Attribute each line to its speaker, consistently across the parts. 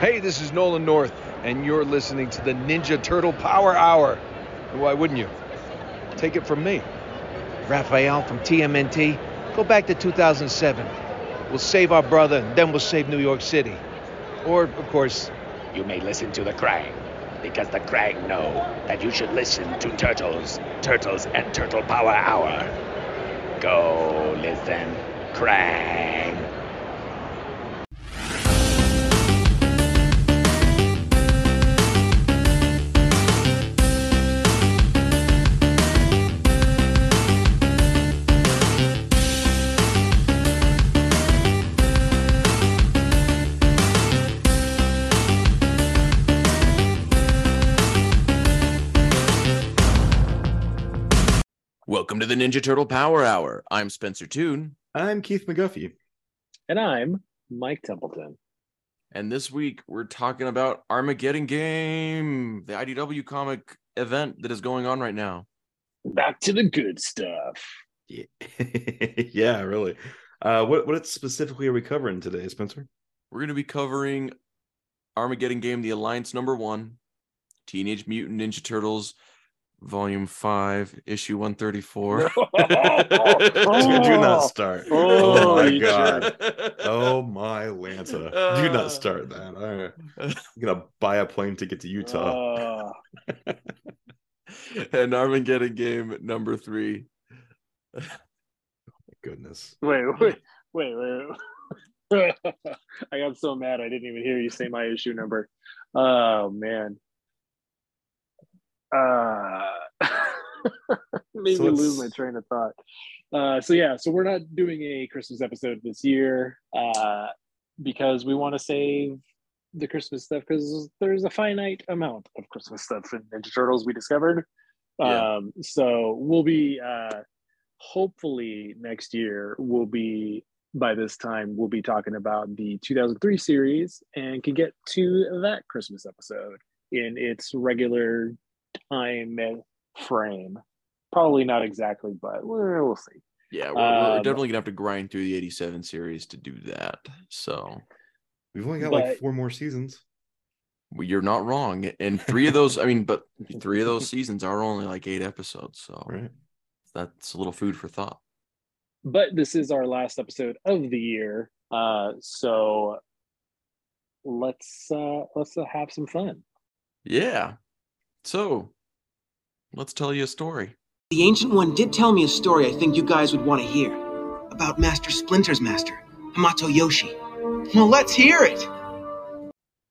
Speaker 1: Hey, this is Nolan North, and you're listening to the Ninja Turtle Power Hour. Why wouldn't you? Take it from me. Raphael from TMNT. Go back to 2007. We'll save our brother, and then we'll save New York City. Or, of course,
Speaker 2: you may listen to the Krang, because the Krang know that you should listen to Turtles, Turtles, and Turtle Power Hour. Go listen, Krang.
Speaker 3: Welcome to the Ninja Turtle Power Hour. I'm Spencer Toon.
Speaker 4: I'm Keith McGuffey.
Speaker 5: And I'm Mike Templeton.
Speaker 3: And this week we're talking about Armageddon Game, the IDW comic event that is going on right now.
Speaker 5: Back to the good stuff.
Speaker 4: Yeah, yeah really. Uh, what what specifically are we covering today, Spencer?
Speaker 3: We're going to be covering Armageddon Game, the Alliance number one, Teenage Mutant Ninja Turtles volume 5 issue 134
Speaker 4: do not start. Oh, oh my god. oh my lanta. Do not start that. I'm gonna buy a plane ticket to utah.
Speaker 3: Uh. and armageddon game number three.
Speaker 4: Oh my goodness.
Speaker 5: Wait wait wait wait. I got so mad i didn't even hear you say my issue number. Oh man uh, made so me lose my train of thought. Uh, so yeah, so we're not doing a Christmas episode this year uh, because we want to save the Christmas stuff because there's a finite amount of Christmas stuff in Ninja Turtles we discovered. Yeah. Um, so we'll be uh, hopefully next year we'll be by this time we'll be talking about the 2003 series and can get to that Christmas episode in its regular time frame. Probably not exactly, but we'll, we'll see.
Speaker 3: Yeah, we're, um, we're, definitely gonna have to grind through the 87 series to do that. So
Speaker 4: we've only got but, like four more seasons.
Speaker 3: You're not wrong. And three of those, I mean, but three of those seasons are only like eight episodes. So
Speaker 4: right.
Speaker 3: that's a little food for thought.
Speaker 5: But this is our last episode of the year. Uh, so let's uh let's uh, have some fun.
Speaker 3: Yeah. So, let's tell you a story.
Speaker 6: The Ancient One did tell me a story I think you guys would want to hear about Master Splinter's master, Hamato Yoshi. Well, let's hear it.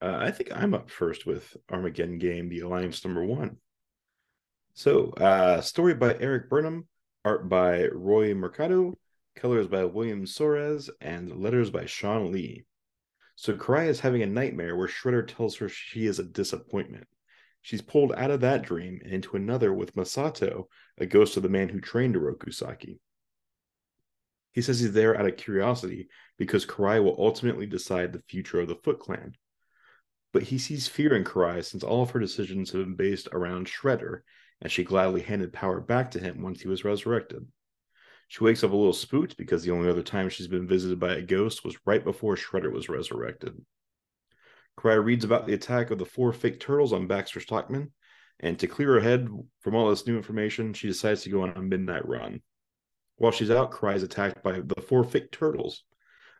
Speaker 4: Uh, I think I'm up first with Armageddon Game, The Alliance Number One. So, uh, story by Erik Burnham, art by Roy Mercado, colors by William Soares, and letters by Shawn Lee. So, Karai is having a nightmare where Shredder tells her she is a disappointment. She's pulled out of that dream and into another with Masato, a ghost of the man who trained Orokusaki. He says he's there out of curiosity because Karai will ultimately decide the future of the Foot Clan. But he sees fear in Karai since all of her decisions have been based around Shredder, and she gladly handed power back to him once he was resurrected. She wakes up a little spooked because the only other time she's been visited by a ghost was right before Shredder was resurrected. Karai reads about the attack of the four fake turtles on Baxter Stockman, and to clear her head from all this new information, she decides to go on a midnight run. While she's out, Karai is attacked by the four fake turtles.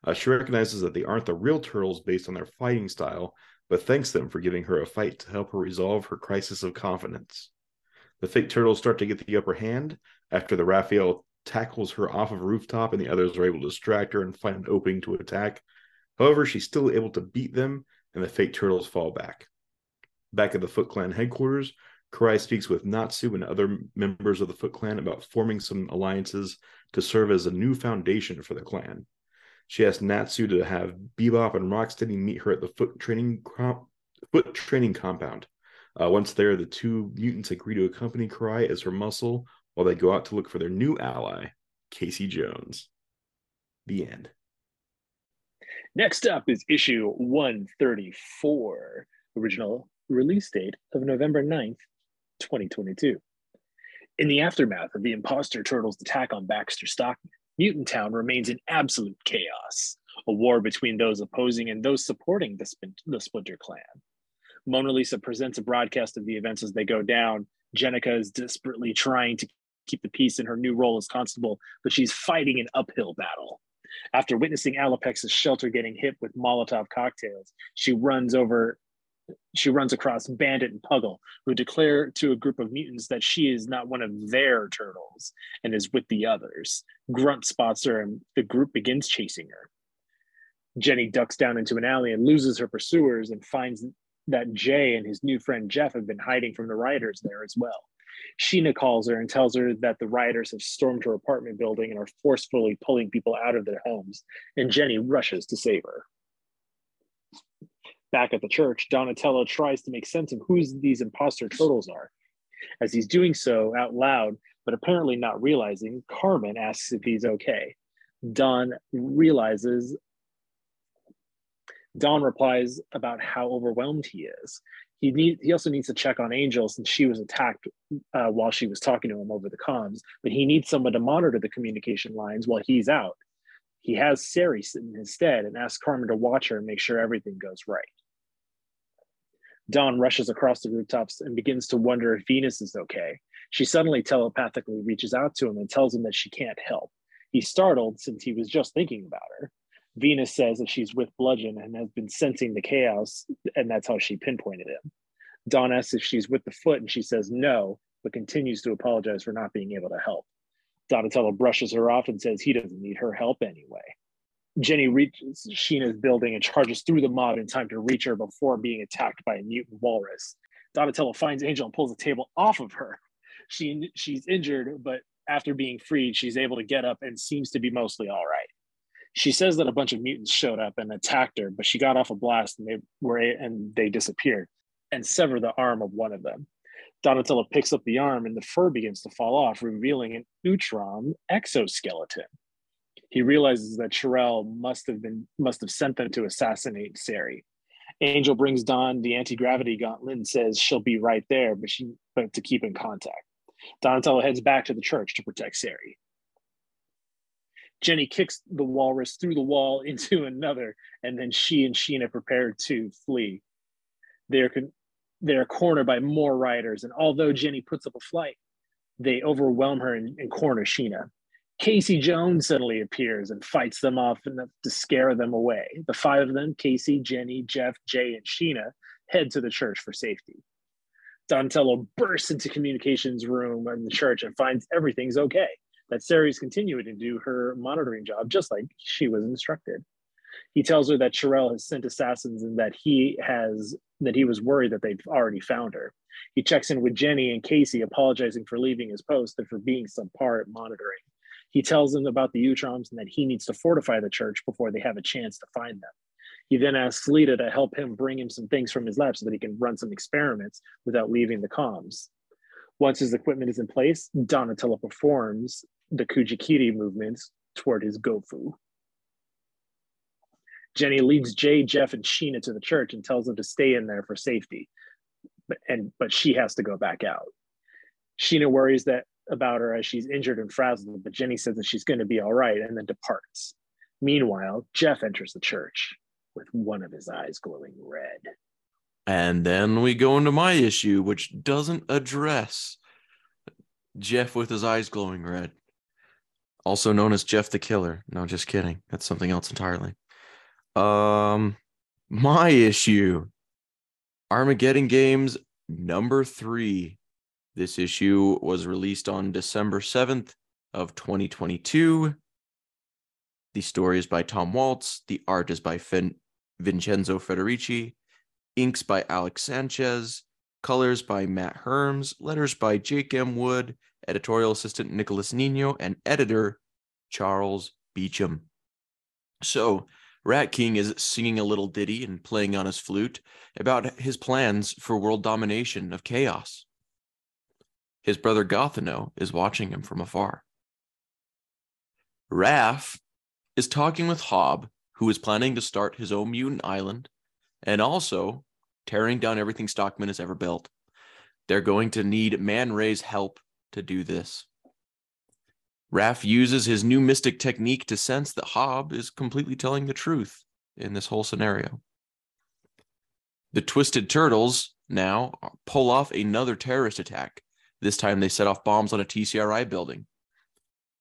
Speaker 4: Uh, she recognizes that they aren't the real turtles based on their fighting style, but thanks them for giving her a fight to help her resolve her crisis of confidence. The fake turtles start to get the upper hand after the Raphael tackles her off of a rooftop and the others are able to distract her and find an opening to attack. However, she's still able to beat them and the fake turtles fall back. Back at the Foot Clan headquarters, Karai speaks with Natsu and other members of the Foot Clan about forming some alliances to serve as a new foundation for the clan. She asks Natsu to have Bebop and Rocksteady meet her at the foot training comp- foot training compound. Uh, once there, the two mutants agree to accompany Karai as her muscle while they go out to look for their new ally, Casey Jones. The end.
Speaker 5: Next up is issue 134, original release date of November 9th, 2022. In the aftermath of the imposter turtles' attack on Baxter Stockman, Mutant Town remains in absolute chaos, a war between those opposing and those supporting the, the Splinter Clan. Mona Lisa presents a broadcast of the events as they go down. Jennika is desperately trying to keep the peace in her new role as constable, but she's fighting an uphill battle. After witnessing Alopex's shelter getting hit with Molotov cocktails, she runs over she runs across Bandit and Puggle, who declare to a group of mutants that she is not one of their turtles and is with the others. Grunt spots her, and the group begins chasing her. Jenny ducks down into an alley and loses her pursuers and finds that Jay and his new friend Jeff have been hiding from the rioters there as well. Sheena calls her and tells her that the rioters have stormed her apartment building and are forcefully pulling people out of their homes, and Jenny rushes to save her. Back at the church, Donatello tries to make sense of who these imposter turtles are. As he's doing so out loud, but apparently not realizing, Carmen asks if he's okay. Don realizes Don replies about how overwhelmed he is he need he also needs to check on Angel since she was attacked uh, while she was talking to him over the comms. But he needs someone to monitor the communication lines while he's out. He has Sari sit in his stead and asks Carmen to watch her and make sure everything goes right. Don rushes across the rooftops and begins to wonder if Venus is okay. She suddenly telepathically reaches out to him and tells him that she can't help. He's startled since he was just thinking about her. Venus says that she's with Bludgeon and has been sensing the chaos, and that's how she pinpointed him. Don asks if she's with the foot, and she says no, but continues to apologize for not being able to help. Donatello brushes her off and says he doesn't need her help anyway. Jenny reaches Sheena's building and charges through the mob in time to reach her before being attacked by a mutant walrus. Donatello finds Angel and pulls the table off of her. She she's injured, but after being freed, she's able to get up and seems to be mostly all right she says that a bunch of mutants showed up and attacked her, but she got off a blast and they were and they disappeared and severed the arm of one of them. Donatello picks up the arm and the fur begins to fall off, revealing an Utrom exoskeleton. He realizes that Cherelle must have been must have sent them to assassinate Sari. Angel brings Don the anti-gravity gauntlet and says she'll be right there, but she but to keep in contact. Donatello heads back to the church to protect Sari. Jenny kicks the walrus through the wall into another, and then she and Sheena prepare to flee. They're con- they're cornered by more riders, and although Jenny puts up a fight, they overwhelm her and, and corner Sheena. Casey Jones suddenly appears and fights them off enough to scare them away. The five of them, Casey, Jenny, Jeff, Jay, and Sheena, head to the church for safety. Donatello bursts into communications room in the church and finds everything's okay that Sari's continuing to do her monitoring job just like she was instructed. He tells her that Cherelle has sent assassins and that he has that he was worried that they've already found her. He checks in with Jenny and Casey, apologizing for leaving his post and for being subpar at monitoring. He tells them about the Utroms and that he needs to fortify the church before they have a chance to find them. He then asks Lita to help him bring him some things from his lab so that he can run some experiments without leaving the comms. Once his equipment is in place, Donatello performs the Kujikiri movements toward his Gofu. Jenny leads Jay, Jeff, and Sheena to the church and tells them to stay in there for safety. But, and but she has to go back out. Sheena worries that about her as she's injured and frazzled, but Jenny says that she's going to be all right and then departs. Meanwhile, Jeff enters the church with one of his eyes glowing red.
Speaker 3: And then we go into my issue, which doesn't address Jeff with his eyes glowing red, also known as Jeff the Killer. No, just kidding. That's something else entirely. Um, my issue Armageddon Games number three. This issue was released on December 7th of 2022. The story is by Tom Waltz. The art is by Fin- Vincenzo Federici inks by Alex Sanchez, colors by Matt Herms, letters by Jake M. Wood, editorial assistant Nicholas Nino, and editor Charles Beecham. So Rat King is singing a little ditty and playing on his flute about his plans for world domination of chaos. His brother Gothano is watching him from afar. Raph is talking with Hob, who is planning to start his own mutant island and also tearing down everything Stockman has ever built. They're going to need Man Ray's help to do this. Raph uses his new mystic technique to sense that Hob is completely telling the truth in this whole scenario. The Twisted Turtles now pull off another terrorist attack. This time they set off bombs on a TCRI building.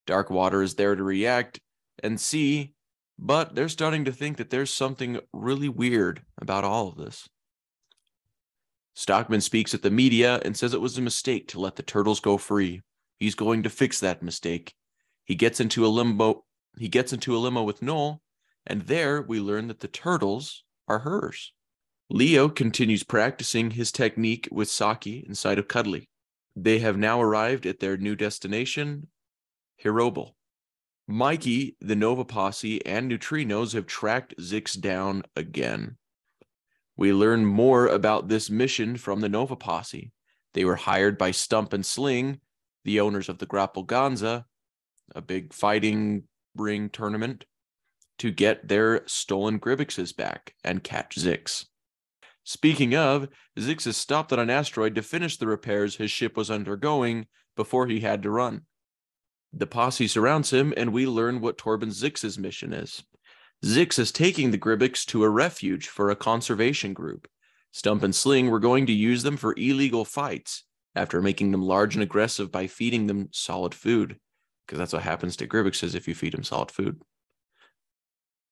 Speaker 3: Darkwater is there to react and see, but they're starting to think that there's something really weird about all of this. Stockman speaks at the media and says it was a mistake to let the turtles go free. He's going to fix that mistake. He gets into a limbo. He gets into a limo with Noel, and there we learn that the turtles are hers. Leo continues practicing his technique with Saki inside of Cudley. They have now arrived at their new destination, Hirobal. Mikey, the Nova Posse, and Neutrinos have tracked Zix down again. We learn more about this mission from the Nova Posse. They were hired by Stump and Sling, the owners of the Grapple Ganza, a big fighting ring tournament, to get their stolen Gribixes back and catch Zix. Speaking of, Zix stopped on an asteroid to finish the repairs his ship was undergoing before he had to run. The posse surrounds him, and we learn what Torben Zix's mission is. Zix is taking the Gribix to a refuge for a conservation group. Stump and Sling were going to use them for illegal fights after making them large and aggressive by feeding them solid food, because that's what happens to Gribixes if you feed them solid food.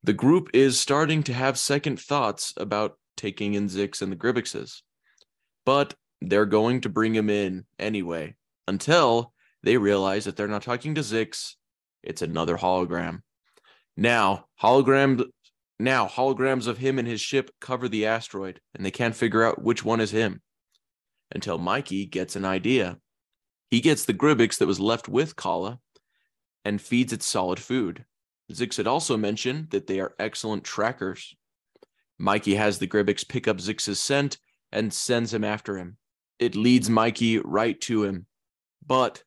Speaker 3: The group is starting to have second thoughts about taking in Zix and the Gribixes, but they're going to bring him in anyway until they realize that they're not talking to Zix, it's another hologram. Now, hologram now holograms of him and his ship cover the asteroid, and they can't figure out which one is him. Until Mikey gets an idea. He gets the Gribix that was left with Kala and feeds it solid food. Zix had also mentioned that they are excellent trackers. Mikey has the Gribix pick up Zix's scent and sends him after him. It leads Mikey right to him, but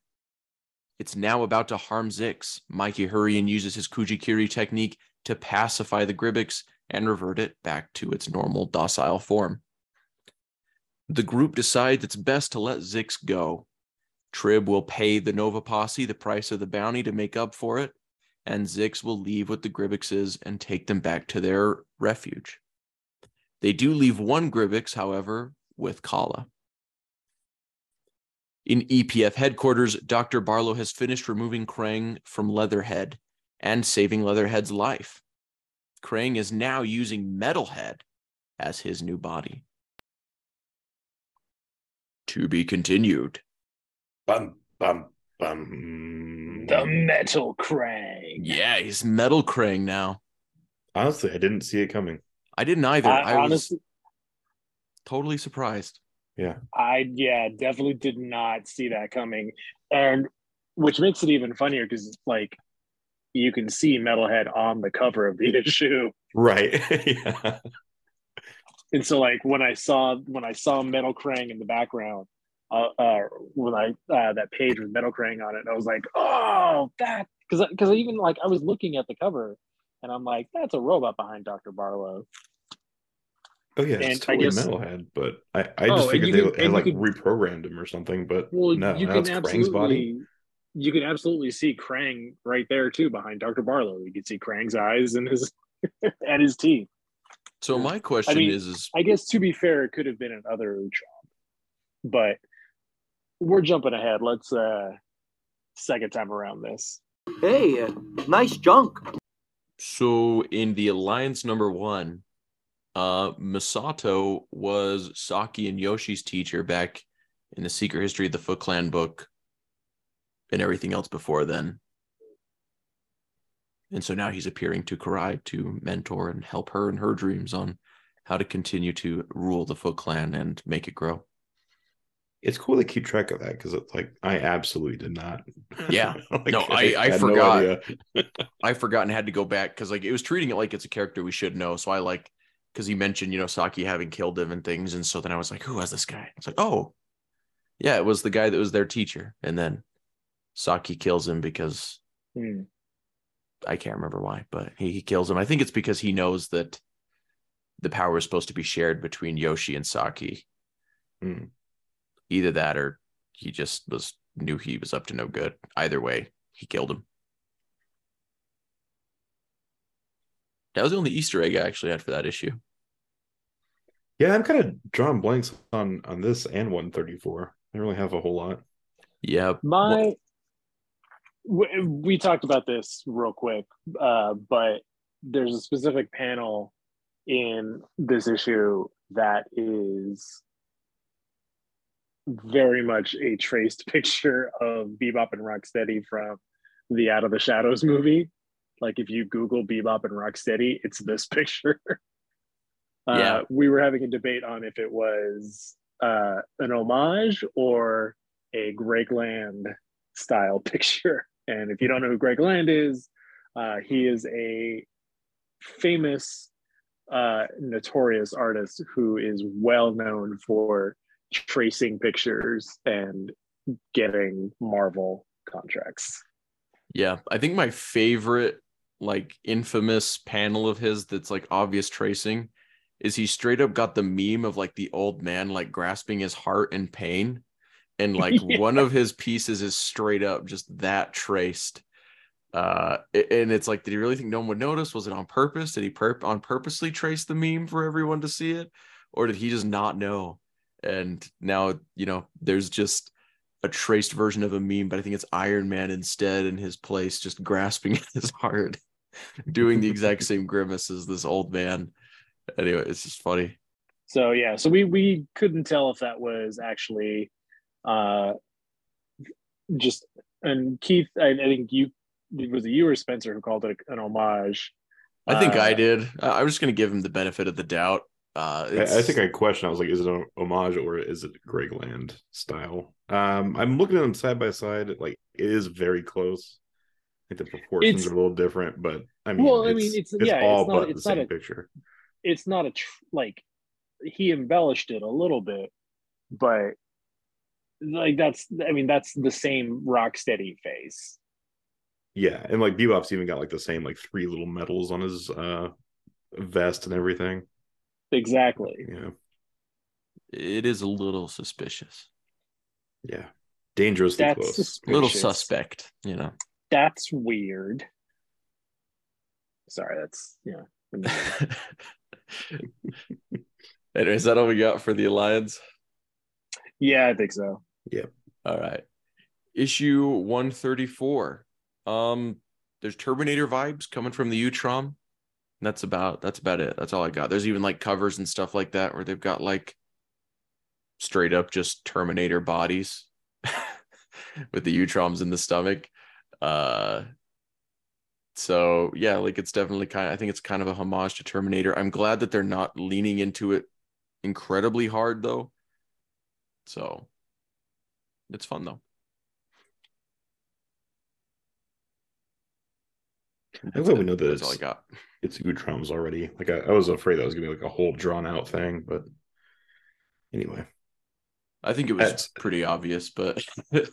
Speaker 3: it's now about to harm Zix. Mikey Hurrian uses his Kujikiri technique to pacify the Gribix and revert it back to its normal docile form. The group decides it's best to let Zix go. Trib will pay the Nova Posse the price of the bounty to make up for it, and Zix will leave with the Gribixes and take them back to their refuge. They do leave one Gribix, however, with Kala. In EPF headquarters, Dr. Barlow has finished removing Krang from Leatherhead and saving Leatherhead's life. Krang is now using Metalhead as his new body. To be continued.
Speaker 4: Bum, bum, bum.
Speaker 5: The Metal Krang.
Speaker 3: Yeah, he's Metal Krang now.
Speaker 4: Honestly, I didn't see it coming.
Speaker 3: I didn't either.
Speaker 5: I,
Speaker 3: I, was totally surprised.
Speaker 4: Yeah.
Speaker 5: I yeah, definitely did not see that coming, and which makes it even funnier because like you can see Metalhead on the cover of the issue,
Speaker 4: Right. yeah.
Speaker 5: and so like when I saw when I saw Metal Krang in the background, uh, uh when I uh, that page with Metal Krang on it, I was like, oh, that because because even like I was looking at the cover, and I'm like, that's a robot behind Doctor Barlow.
Speaker 4: Oh yeah,
Speaker 5: And I
Speaker 4: it's totally
Speaker 5: guess-
Speaker 4: metalhead, but I, I
Speaker 5: Oh,
Speaker 4: just
Speaker 5: and
Speaker 4: figured they
Speaker 5: could-
Speaker 4: had like
Speaker 5: could-
Speaker 4: reprogrammed him or something, but
Speaker 5: Well,
Speaker 4: no,
Speaker 5: you
Speaker 4: now
Speaker 5: can
Speaker 4: it's Krang's
Speaker 5: absolutely
Speaker 4: body.
Speaker 5: you can absolutely see Krang right there too behind Doctor Barlow. You can see Krang's eyes and his and his teeth.
Speaker 3: So my question
Speaker 5: mean,
Speaker 3: is, is
Speaker 5: I guess to be fair, it could have been another job, but we're jumping ahead. Let's uh second time around this.
Speaker 7: Hey, uh, nice junk.
Speaker 3: so in the alliance number one, uh Misato was Saki and Yoshi's teacher back in the Secret History of the Foot Clan book and everything else before then. And so now he's appearing to Karai to mentor and help her in her dreams on how to continue to rule the Foot Clan and make it grow.
Speaker 4: it's cool to keep track of that because it's like I absolutely did not.
Speaker 3: Yeah.
Speaker 4: Like,
Speaker 3: No, I- I
Speaker 4: no
Speaker 3: forgot.
Speaker 4: idea.
Speaker 3: I forgot and had to go back because like it was treating it like it's a character we should know. So I like because he mentioned you know Saki having killed him and things, and so then I was like, who was this guy? It's like, oh, yeah, it was the guy that was their teacher, and then Saki kills him because
Speaker 5: Hmm.
Speaker 3: I can't remember why, but he, he kills him. I think it's because he knows that the power is supposed to be shared between Yoshi and Saki.
Speaker 4: Hmm.
Speaker 3: Either that or he just was knew he was up to no good. Either way, he killed him. That was the only Easter egg I actually had for that issue.
Speaker 4: Yeah, I'm kind of drawing blanks on on this and 134. I don't really have a whole lot.
Speaker 3: Yeah.
Speaker 5: My, we, we talked about this real quick, uh, but there's a specific panel in this issue that is very much a traced picture of Bebop and Rocksteady from the Out of the Shadows movie. Like if you Google Bebop and Rocksteady, it's this picture. Uh,
Speaker 3: Yeah.
Speaker 5: we were having a debate on if it was uh, an homage or a Greg Land style picture. And if you don't know who Greg Land is, uh, he is a famous, uh, notorious artist who is well known for tracing pictures and getting Marvel contracts.
Speaker 3: Yeah. I think my favorite, like, infamous panel of his that's like obvious tracing is he straight up got the meme of like the old man like grasping his heart in pain. And like
Speaker 5: Yeah.
Speaker 3: one of his pieces is straight up just that traced. Uh, and it's like, did he really think no one would notice? Was it on purpose? Did he perp- on purposely trace the meme for everyone to see it? Or did he just not know? And now, you know, there's just a traced version of a meme, but I think it's Iron Man instead in his place, just grasping at his heart, doing the exact same grimace as this old man. Anyway, it's just funny.
Speaker 5: So yeah, so we we couldn't tell if that was actually uh just and Keith, I, I think you it was it you or Spencer who called it an homage.
Speaker 3: I think I
Speaker 5: Uh,
Speaker 3: did. I I was just gonna give him the benefit of the doubt. Uh,
Speaker 4: I, I think I questioned. I was like, is it an homage or is it Greg Land style? Um, I'm looking at them side by side. Like it is very close. I think the proportions
Speaker 5: It's-
Speaker 4: are a little different, but I mean,
Speaker 5: Well, I
Speaker 4: it's,
Speaker 5: mean, it's-
Speaker 4: it's
Speaker 5: yeah, it's not-
Speaker 4: but
Speaker 5: it's
Speaker 4: the
Speaker 5: not
Speaker 4: same
Speaker 5: a-
Speaker 4: picture.
Speaker 5: it's not a tr- like he embellished it a little bit, but like that's I mean that's the same Rocksteady face.
Speaker 4: Yeah, and like Bebop's even got like the same like three little medals on his uh vest and everything.
Speaker 5: Exactly.
Speaker 4: Yeah,
Speaker 3: it is a little suspicious,
Speaker 4: yeah, dangerously
Speaker 5: That's
Speaker 4: close.
Speaker 3: a little suspect, you know.
Speaker 5: That's weird. Sorry, that's yeah.
Speaker 3: Anyway, is that all we got for the alliance?
Speaker 5: Yeah, I think so. Yep.
Speaker 3: All right. Issue 134. Um, there's Terminator vibes coming from the Utrom. That's about that's about it. That's all I got. There's even like covers and stuff like that where they've got like straight up just Terminator bodies with the Utroms in the stomach. Uh so yeah, like it's definitely kind of I think it's kind of a homage to Terminator. I'm glad that they're not leaning into it incredibly hard though. So it's fun though.
Speaker 4: I'm glad we know that
Speaker 3: That's all I got.
Speaker 4: it's good Utroms already. Like I, I was afraid that was gonna be like a whole drawn out thing, but anyway.
Speaker 3: I think it was
Speaker 4: That's-
Speaker 3: pretty obvious, but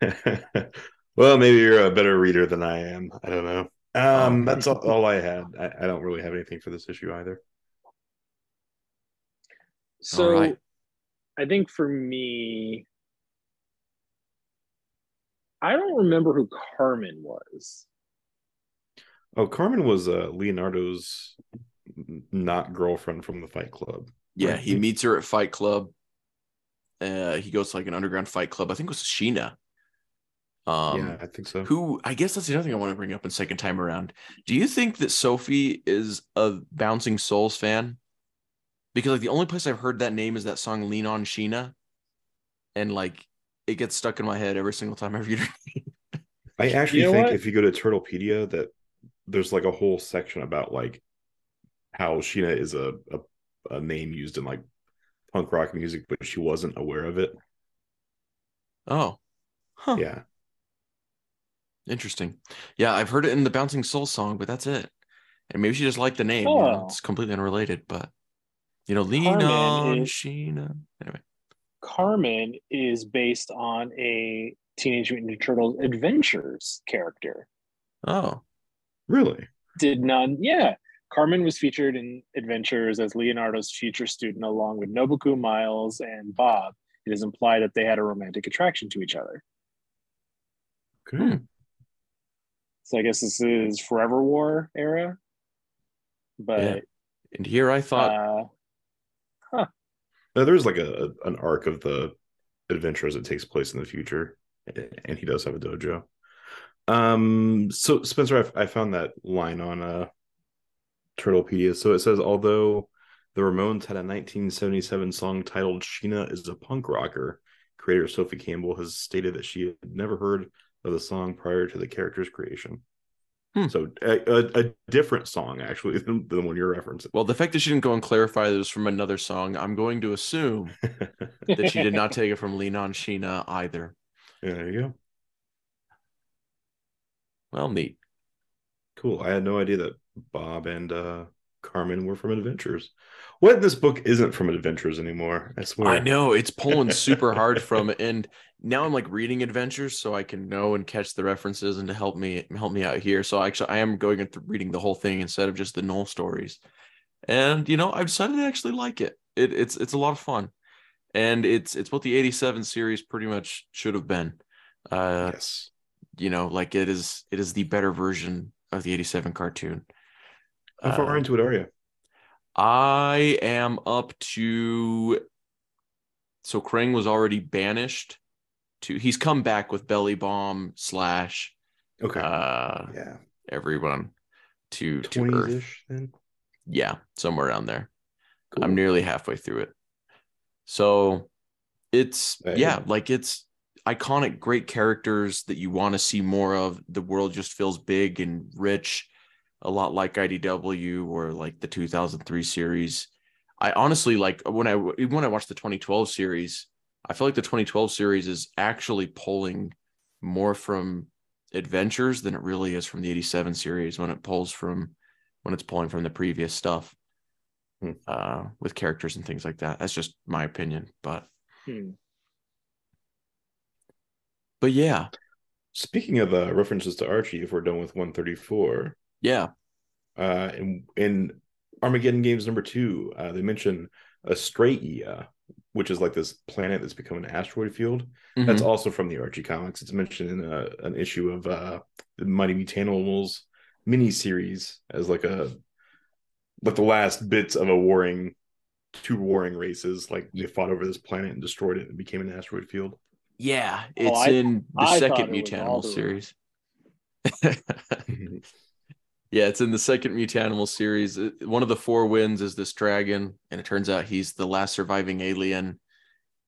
Speaker 4: well, maybe you're a better reader than I am. I don't know. Um, that's all, all I had. I, I don't really have anything for this issue either.
Speaker 5: So
Speaker 3: right.
Speaker 5: I think for me, I don't remember who Carmen was.
Speaker 4: Oh, Carmen was uh, Leonardo's not girlfriend from the Fight Club.
Speaker 3: yeah,
Speaker 4: Right.
Speaker 3: he meets her at Fight Club. Uh, he goes to like an underground fight club. I think it was Sheena. Um,
Speaker 4: yeah, I think so.
Speaker 3: who I guess that's the other thing I want to bring up in second time around. Do you think that Sophie is a Bouncing Souls fan? Because like the only place I've heard that name is that song "Lean on Sheena," and like it gets stuck in my head every single time I read it.
Speaker 4: I actually
Speaker 5: You know
Speaker 4: think
Speaker 5: what?
Speaker 4: if you go to Turtlepedia, that there's like a whole section about like how Sheena is a, a, a name used in like punk rock music, but she wasn't aware of it.
Speaker 3: Oh. Huh.
Speaker 4: Yeah.
Speaker 3: Interesting. Yeah, I've heard it in the Bouncing Soul song, but that's it. And maybe she just liked the name. You know,
Speaker 5: Oh.
Speaker 3: it's completely unrelated, but you know, lean
Speaker 5: Carmen
Speaker 3: on
Speaker 5: is-
Speaker 3: Sheena. Anyway.
Speaker 5: Carmen is based on a Teenage Mutant Ninja Turtles Adventures character.
Speaker 3: Oh.
Speaker 4: Really?
Speaker 5: Did none? Yeah. Carmen was featured in Adventures as Leonardo's future student along with Nobuku, Miles, and Bob. It is implied that they had a romantic attraction to each other.
Speaker 4: Okay.
Speaker 5: So I guess this is Forever War era. But
Speaker 3: And here I thought
Speaker 5: uh,
Speaker 4: Now, there's like a an arc of the adventures that takes place in the future, and he does have a dojo. Um, so Spencer, I, I found that line on uh Turtlepedia. So it says, although the Ramones had a 1977 song titled "Sheena is a punk rocker," creator Sophie Campbell has stated that she had never heard of the song prior to the character's creation.
Speaker 3: Hmm.
Speaker 4: So a, a, a different song actually than the one you're referencing.
Speaker 3: well, the fact that she didn't go and clarify that it was from another song, I'm going to assume that she did not take it from Lean on Sheena either.
Speaker 4: there you go.
Speaker 3: Well, neat.
Speaker 4: Cool. I had no idea that Bob and uh Carmen were from Adventures. What this book isn't from Adventures anymore? I swear.
Speaker 3: I know it's pulling super hard from it, and now I'm like reading adventures so I can know and catch the references and to help me help me out here. So actually, I am going th- reading the whole thing instead of just the null stories, and you know I've decided to actually like it. It it's it's a lot of fun, and it's it's what the '87 series pretty much should have been. Uh,
Speaker 4: yes.
Speaker 3: you know, like it is it is the better version of the '87 cartoon.
Speaker 4: How far into it are you?
Speaker 3: I am up to so Krang was already banished to he's come back with Belly Bomb slash
Speaker 4: Okay.
Speaker 3: uh
Speaker 4: yeah.
Speaker 3: everyone to to Earth.
Speaker 4: then.
Speaker 3: Yeah, somewhere around there.
Speaker 4: Cool.
Speaker 3: I'm nearly halfway through it. So it's
Speaker 4: Hey.
Speaker 3: yeah, like it's iconic, great characters that you want to see more of. The world just feels big and rich, a lot like IDW or like the 2003 series. I honestly like when I even when I watched the 2012 series, I feel like the 2012 series is actually pulling more from adventures than it really is from the 87 series when it pulls from when it's pulling from the previous stuff
Speaker 4: Hmm.
Speaker 3: uh with characters and things like that that's just my opinion but
Speaker 5: hmm.
Speaker 3: but yeah
Speaker 4: Speaking of uh, references to Archie, if we're done with 134,
Speaker 3: yeah
Speaker 4: uh, in, in Armageddon Games number two, uh, they mention Astraea, which is like this planet that's become an asteroid field. That's
Speaker 3: Mhm.
Speaker 4: also from the Archie comics. It's mentioned in a, an issue of uh, the Mighty Mutanimals mini series as like a like the last bits of a warring two warring races. Like they fought over this planet and destroyed it and became an asteroid field.
Speaker 3: yeah
Speaker 5: Oh,
Speaker 3: it's
Speaker 5: I-
Speaker 3: in the
Speaker 5: I
Speaker 3: second
Speaker 5: thought it was
Speaker 3: mutanimal
Speaker 5: Alderaan.
Speaker 3: series yeah it's in the second mutanimal series uh, one of the four wins is this dragon and it turns out he's the last surviving alien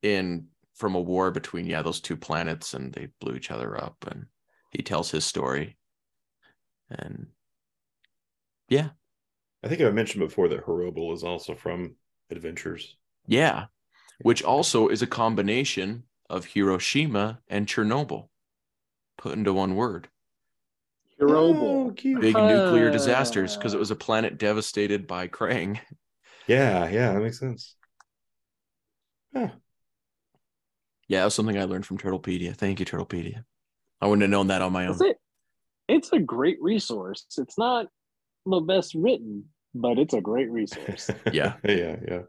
Speaker 3: in from a war between yeah those two planets and they blew each other up and he tells his story and yeah
Speaker 4: I think I mentioned before that Horrible is also from Adventures.
Speaker 3: Yeah, which also is a combination of Hiroshima and Chernobyl put into one word.
Speaker 5: Hiroble.
Speaker 4: Oh, cute.
Speaker 3: Big nuclear disasters because it was a planet devastated by Krang.
Speaker 4: Yeah, yeah, that makes sense. Huh.
Speaker 3: Yeah, that was something I learned from Turtlepedia. Thank you, Turtlepedia. I wouldn't have known that on my own.
Speaker 5: It. It's a great resource. It's not the best written, but it's a great resource.
Speaker 3: Yeah.
Speaker 4: yeah, yeah.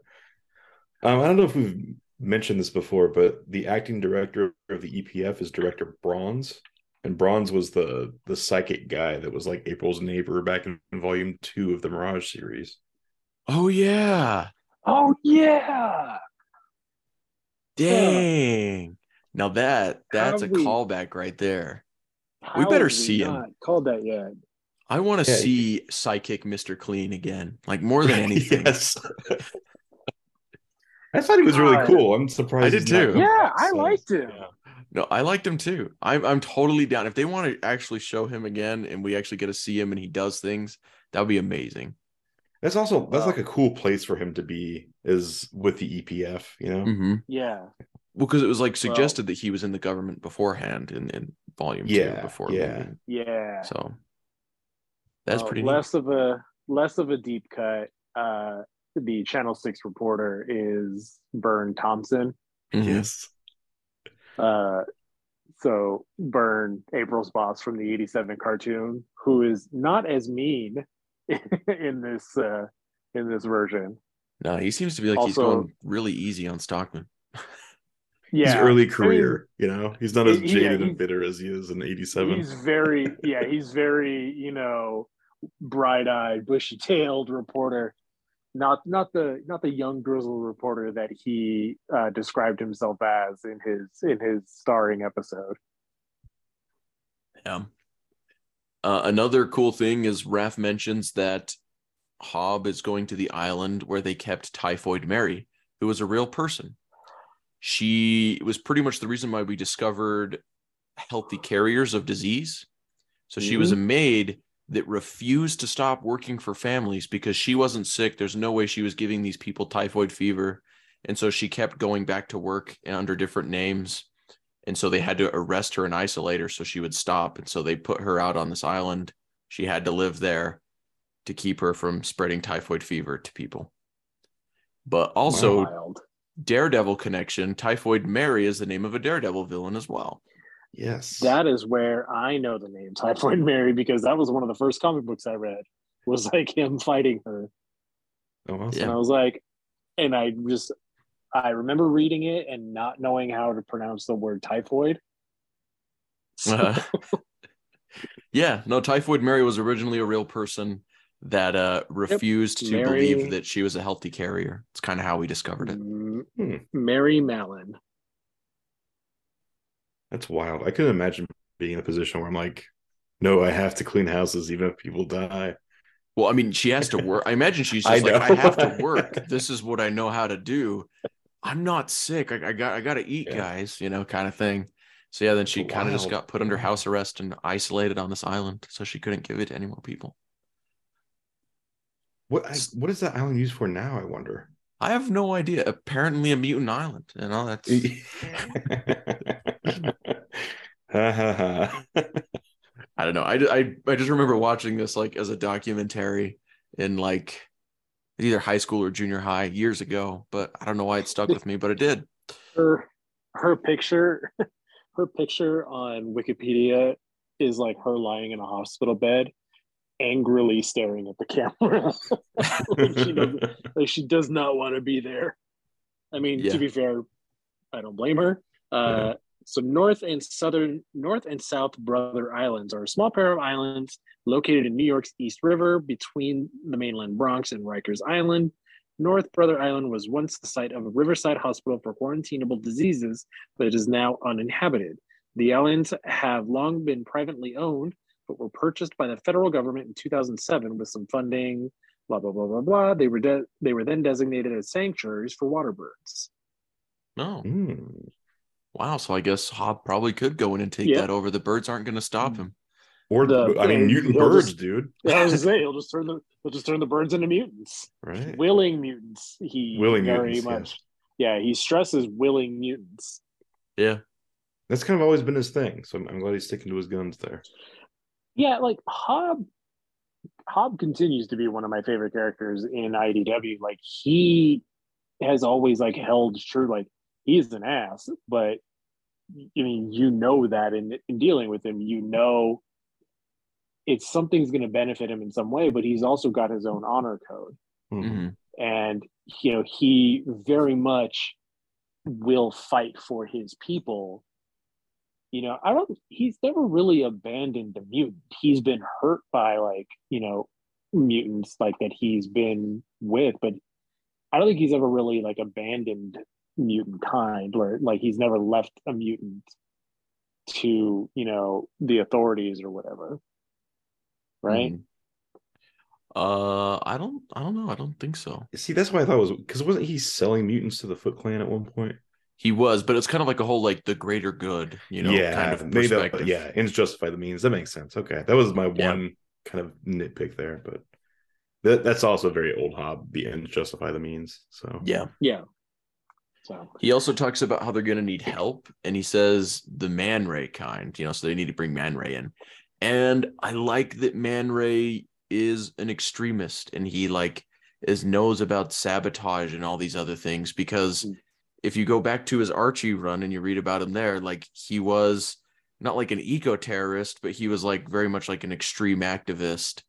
Speaker 4: Um, I don't know if we've mentioned this before, but the acting director of the EPF is director Bronze, and Bronze was the the psychic guy that was like April's neighbor back in volume two of the Mirage series.
Speaker 3: Oh yeah.
Speaker 5: oh yeah.
Speaker 3: Dang. Now that that's a
Speaker 5: we-
Speaker 3: callback right there. We better
Speaker 5: have
Speaker 3: see him.
Speaker 5: Called that yet.
Speaker 3: I want to
Speaker 4: Yeah.
Speaker 3: see Psychic Mr. Clean again. Like more than anything.
Speaker 4: yes. I thought he was really cool. I'm surprised.
Speaker 3: I did too.
Speaker 5: Yeah, I
Speaker 4: since.
Speaker 5: liked him.
Speaker 4: Yeah.
Speaker 3: No, I liked him too. I'm I'm totally down. If they want to actually show him again and we actually get to see him and he does things, that would be amazing.
Speaker 4: That's also that's
Speaker 5: Wow.
Speaker 4: like a cool place for him to be is with the EPF, you know.
Speaker 3: hmm
Speaker 5: Yeah.
Speaker 3: Well, because it was like suggested that he was in the government beforehand in, in volume
Speaker 4: Yeah,
Speaker 3: two before
Speaker 4: yeah.
Speaker 3: leaving.
Speaker 5: Yeah.
Speaker 3: So that's
Speaker 5: Well,
Speaker 3: pretty neat.
Speaker 5: less of a less of a deep cut. Uh, the Channel Six reporter is Burne Thompson.
Speaker 3: Mhm.
Speaker 4: Yes.
Speaker 5: Uh, so Burne, April's boss from the '87 cartoon, who is not as mean in this uh, in this version.
Speaker 3: No, he seems to be like he's going really easy on Stockman.
Speaker 5: Yeah,
Speaker 4: His early
Speaker 5: I mean,
Speaker 4: career, you know, he's not as
Speaker 5: he-
Speaker 4: jaded
Speaker 5: he's-
Speaker 4: and bitter as he is in '87.
Speaker 5: He's very, yeah, he's very, you know, bright-eyed, bushy-tailed reporter. Not, not the, not the young grizzled reporter that he uh, described himself as in his in his starring episode.
Speaker 3: Yeah. Uh, another cool thing is Raph mentions that Hob is going to the island where they kept Typhoid Mary, who was a real person. She was pretty much the reason why we discovered healthy carriers of disease. So she was a maid that refused to stop working for families because she wasn't sick. There's no way she was giving these people typhoid fever. And so she kept going back to work under different names. And so they had to arrest her and isolate her so she would stop. And so they put her out on this island. She had to live there to keep her from spreading typhoid fever to people. But also,
Speaker 5: Wild.
Speaker 3: Daredevil connection Typhoid Mary is the name of a Daredevil villain as well.
Speaker 4: Yes.
Speaker 5: That is where I know the name Typhoid Mary because that was one of the first comic books I read. Was like him fighting her.
Speaker 4: oh, awesome.
Speaker 5: And I was like, and I just, I remember reading it and not knowing how to pronounce the word typhoid.
Speaker 3: Uh, yeah, no, Typhoid Mary was originally a real person that uh, refused to
Speaker 5: Mary-
Speaker 3: believe that she was a healthy carrier. It's kind of how we discovered it.
Speaker 5: Mm,
Speaker 4: Hmm.
Speaker 5: Mary Mallon.
Speaker 4: That's wild. I couldn't imagine being in a position where I'm like, no, I have to clean houses even if people die.
Speaker 3: Well, I mean, she has to work. I imagine she's
Speaker 4: I
Speaker 3: just like, I have to work. This is what I know how to do. I'm not sick. I, I got I got to eat,
Speaker 4: Yeah.
Speaker 3: guys. You know, kind of thing. So yeah, then she kind of just got put under house arrest and isolated on this island, so she couldn't give it to any more people.
Speaker 4: What I, what is that island used for now? I wonder.
Speaker 3: I have no idea. Apparently, a mutant island. You know, that's
Speaker 4: Ha, ha, ha.
Speaker 3: I don't know. I, I I just remember watching this like as a documentary in like either high school or junior high years ago, but I don't know why it stuck with me, but it did.
Speaker 5: Her, her picture, her picture on Wikipedia is like her lying in a hospital bed, angrily staring at the camera. like, she does, like she does not want to be there. I mean,
Speaker 3: Yeah.
Speaker 5: to be fair, I don't blame her. Uh, So North and Southern, North and South Brother Islands are a small pair of islands located in New York's East River between the mainland Bronx and Rikers Island. North Brother Island was once the site of a riverside hospital for quarantinable diseases, but it is now uninhabited. The islands have long been privately owned, but were purchased by the federal government in 2007 with some funding. Blah blah blah blah blah. They were de- they were then designated as sanctuaries for water birds.
Speaker 3: No.
Speaker 4: Hmm.
Speaker 3: Wow. So I guess Hob probably could go in and take
Speaker 5: Yeah.
Speaker 3: that over. The birds aren't going to stop him.
Speaker 4: Or
Speaker 5: The-
Speaker 4: I mean, mutant birds,
Speaker 5: just-
Speaker 4: dude.
Speaker 5: I was gonna say he'll just turn the he'll just turn the birds into mutants,
Speaker 4: Right.
Speaker 5: willing mutants. He
Speaker 4: Willing
Speaker 5: very
Speaker 4: mutants,
Speaker 5: much,
Speaker 4: yes.
Speaker 5: yeah. He stresses willing mutants.
Speaker 3: Yeah.
Speaker 4: That's kind of always been his thing. So I'm, I'm glad he's sticking to his guns there.
Speaker 5: Yeah, like Hob. Hob continues to be one of my favorite characters in IDW. Like he has always like held true. Like he's an ass, but I mean, you know that in in dealing with him, you know it's something's going to benefit him in some way. But he's also got his own honor code.
Speaker 4: Mhm.
Speaker 3: Mhm.
Speaker 5: and you know he very much will fight for his people you know i don't he's never really abandoned the mutant he's been hurt by like you know mutants like that he's been with but i don't think he's ever really like abandoned mutant kind or like he's never left a mutant to you know the authorities or whatever right
Speaker 3: Mhm. Uh, I don't. I don't know. I don't think so.
Speaker 4: See, that's why I thought it was because wasn't he selling mutants to the Foot Clan at one point?
Speaker 3: He was, but it's kind of like a whole like the greater good, you know,
Speaker 4: yeah,
Speaker 3: kind of
Speaker 4: made up, yeah, and justify the means. That makes sense. Okay, that was my
Speaker 3: Yeah.
Speaker 4: one kind of nitpick there, but that, that's also very old Hob. The ends justify the means. So
Speaker 3: yeah.
Speaker 5: yeah So
Speaker 3: He also talks about how they're going to need help, and he says the Man Ray kind, you know, so they need to bring Man Ray in. And I like that Man Ray is an extremist, and he like is knows about sabotage and all these other things. Because
Speaker 5: Mm.
Speaker 3: If you go back to his Archie run and you read about him there, like he was not like an eco terrorist, but he was like very much like an extreme activist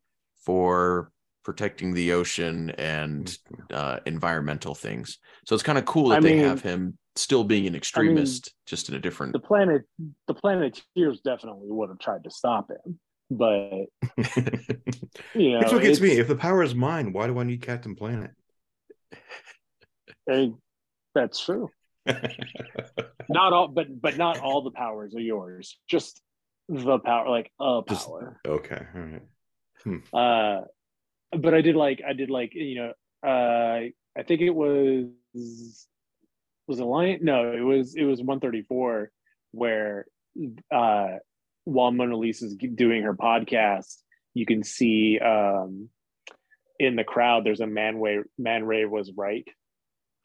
Speaker 3: for protecting the ocean and uh, environmental things. So it's kind of cool that
Speaker 5: I
Speaker 3: they
Speaker 5: mean-
Speaker 3: have him still being an extremist, just in a different.
Speaker 5: the planet, the planet Planeteers definitely would have tried to stop him, but you know,
Speaker 4: That's what gets me. If the power is mine, why do I need Captain Planet?
Speaker 5: eh, that's true. Not all, but but not all the powers are yours. Just the power, like a
Speaker 4: Just-
Speaker 5: power.
Speaker 4: okay, all right.
Speaker 5: Uh, but I did like I did like you know uh I think it was was it Lion? No, it was it was one thirty four where uh while Mona Lisa's doing her podcast, you can see um in the crowd there's a man way man ray was right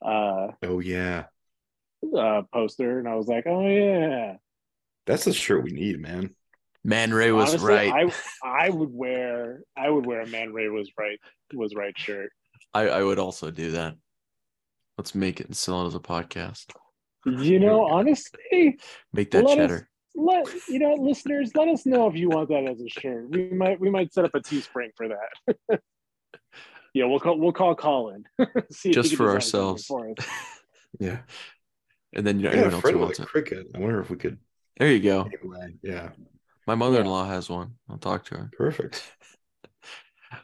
Speaker 5: uh
Speaker 4: Oh yeah,
Speaker 5: uh poster and I was like oh yeah
Speaker 4: that's the shirt we need, man.
Speaker 3: Man Ray was
Speaker 5: Honestly,
Speaker 3: right.
Speaker 5: I I would wear I would wear a man ray was right was right shirt
Speaker 3: I, I would also do that. Let's make it and sell it as a podcast.
Speaker 5: You know, honestly,
Speaker 3: Make that
Speaker 5: let
Speaker 3: cheddar.
Speaker 5: Us, let you know, listeners, let us know if you want that as a shirt. We might we might set up a Teespring for that. yeah, we'll call we'll call Colin. See
Speaker 3: Just
Speaker 5: can
Speaker 3: for ourselves.
Speaker 5: for.
Speaker 4: Yeah,
Speaker 3: And then you know
Speaker 4: I got
Speaker 3: else
Speaker 4: friend
Speaker 3: who
Speaker 4: with
Speaker 3: wants
Speaker 4: a
Speaker 3: it.
Speaker 4: cricket. I wonder if we could.
Speaker 3: There you go.
Speaker 4: Anyway, yeah,
Speaker 3: My mother-in-law has one. I'll talk to her.
Speaker 4: perfect.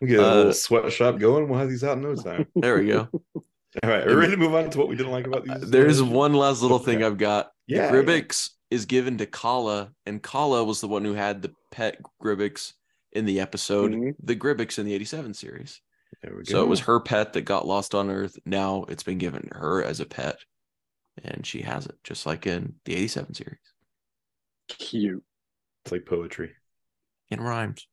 Speaker 4: We get a
Speaker 3: Uh,
Speaker 4: little sweatshop going. We'll have these out in no time.
Speaker 3: There we go.
Speaker 4: All right, we're ready to move on to what we didn't like about these?
Speaker 3: There's one last little thing I've got.
Speaker 4: Yeah,
Speaker 3: Gribbix is given to Kala, and Kala was the one who had the pet Gribbix in the episode,
Speaker 5: Mhm.
Speaker 3: the Gribbix in the 87 series.
Speaker 4: There we go.
Speaker 3: So it was her pet that got lost on Earth. Now it's been given to her as a pet, and she has it, just like in the 87 series.
Speaker 5: Cute.
Speaker 4: It's like poetry.
Speaker 3: in rhymes.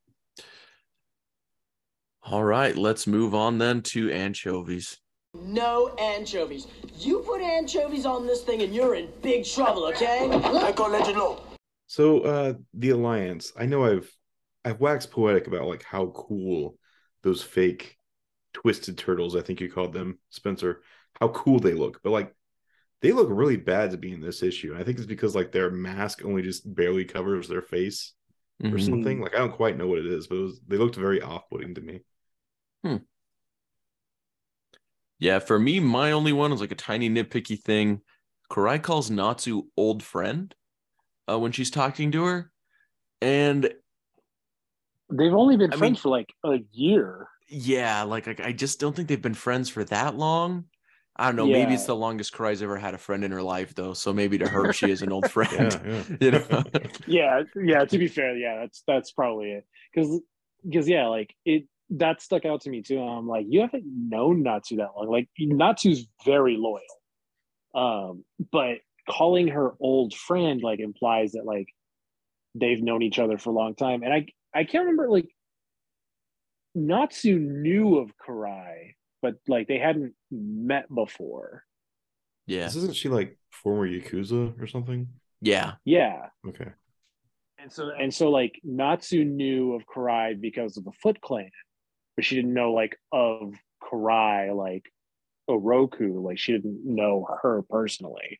Speaker 3: All right, let's move on then to anchovies.
Speaker 8: No anchovies. You put anchovies on this thing and you're in big trouble, okay? I can't let you know.
Speaker 4: So uh the Alliance, I know I've I've waxed poetic about like how cool those fake twisted turtles, I think you called them, Spencer, how cool they look. But like they look really bad to be in this issue. And I think it's because like their mask only just barely covers their face or
Speaker 3: Mhm.
Speaker 4: something. Like I don't quite know what it is, but it was, they looked very off-putting to me. Hmm.
Speaker 3: Yeah, for me, my only one was like a tiny nitpicky thing. Karai calls Natsu old friend uh, when she's talking to her. And
Speaker 5: They've only been
Speaker 3: I
Speaker 5: friends
Speaker 3: mean-
Speaker 5: for like a year.
Speaker 3: Yeah, like I, I just don't think they've been friends for that long. I don't know. Maybe it's the longest Karai's ever had a friend in her life, though. So maybe to her, she is an old friend.
Speaker 4: Yeah, yeah.
Speaker 3: you know?
Speaker 5: Yeah, yeah. To be fair, yeah, that's that's probably it. Because because yeah, like it that stuck out to me too. I'm like, you haven't known Natsu that long. Like Natsu's very loyal. Um, but calling her old friend like implies that like they've known each other for a long time. And I I can't remember like Natsu knew of Karai, but like they hadn't met before.
Speaker 3: yeah.
Speaker 4: This isn't she like former Yakuza or something?
Speaker 3: Yeah.
Speaker 5: Yeah.
Speaker 4: Okay.
Speaker 5: And so and so like Natsu knew of Karai because of the Foot Clan, but she didn't know like of Karai like Oroku. Like she didn't know her personally.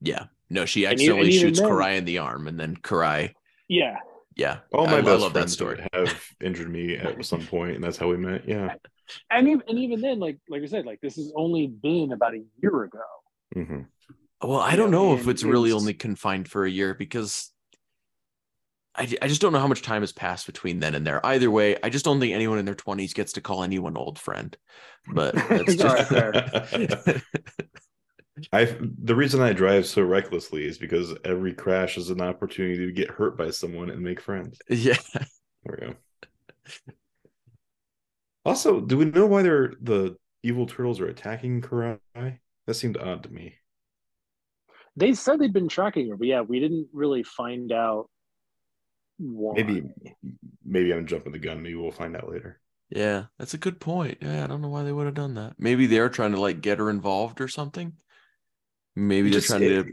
Speaker 3: Yeah. No, she
Speaker 5: And
Speaker 3: accidentally
Speaker 5: and even
Speaker 3: shoots
Speaker 5: then-
Speaker 3: Karai in the arm, and then Karai.
Speaker 5: Yeah.
Speaker 3: Yeah.
Speaker 4: All my
Speaker 3: I, I
Speaker 4: best
Speaker 3: love that
Speaker 4: friends
Speaker 3: story.
Speaker 4: have injured me at some point, and that's how we met. Yeah.
Speaker 5: And even and even then, like like I said, like this has only been about a year ago.
Speaker 4: hmm
Speaker 3: Well, I don't
Speaker 5: know,
Speaker 3: know if
Speaker 5: and
Speaker 3: it's really only confined for a year because I, I just don't know how much time has passed between then and there. Either way, I just don't think anyone in their 20s gets to call anyone old friend. But that's
Speaker 5: All right,
Speaker 3: just
Speaker 5: fair.
Speaker 4: I the reason I drive so recklessly is because every crash is an opportunity to get hurt by someone and make friends.
Speaker 3: yeah.
Speaker 4: There we go. Also, do we know why they're the evil turtles are attacking Karai? That seemed odd to me.
Speaker 5: They said they'd been tracking her, but yeah, we didn't really find out why.
Speaker 4: Maybe maybe I'm jumping the gun. Maybe we'll find out later.
Speaker 3: Yeah, that's a good point. Yeah, I don't know why they would have done that. Maybe they're trying to like get her involved or something. Maybe
Speaker 4: It
Speaker 3: they're
Speaker 4: just-
Speaker 3: trying
Speaker 4: it-
Speaker 3: to.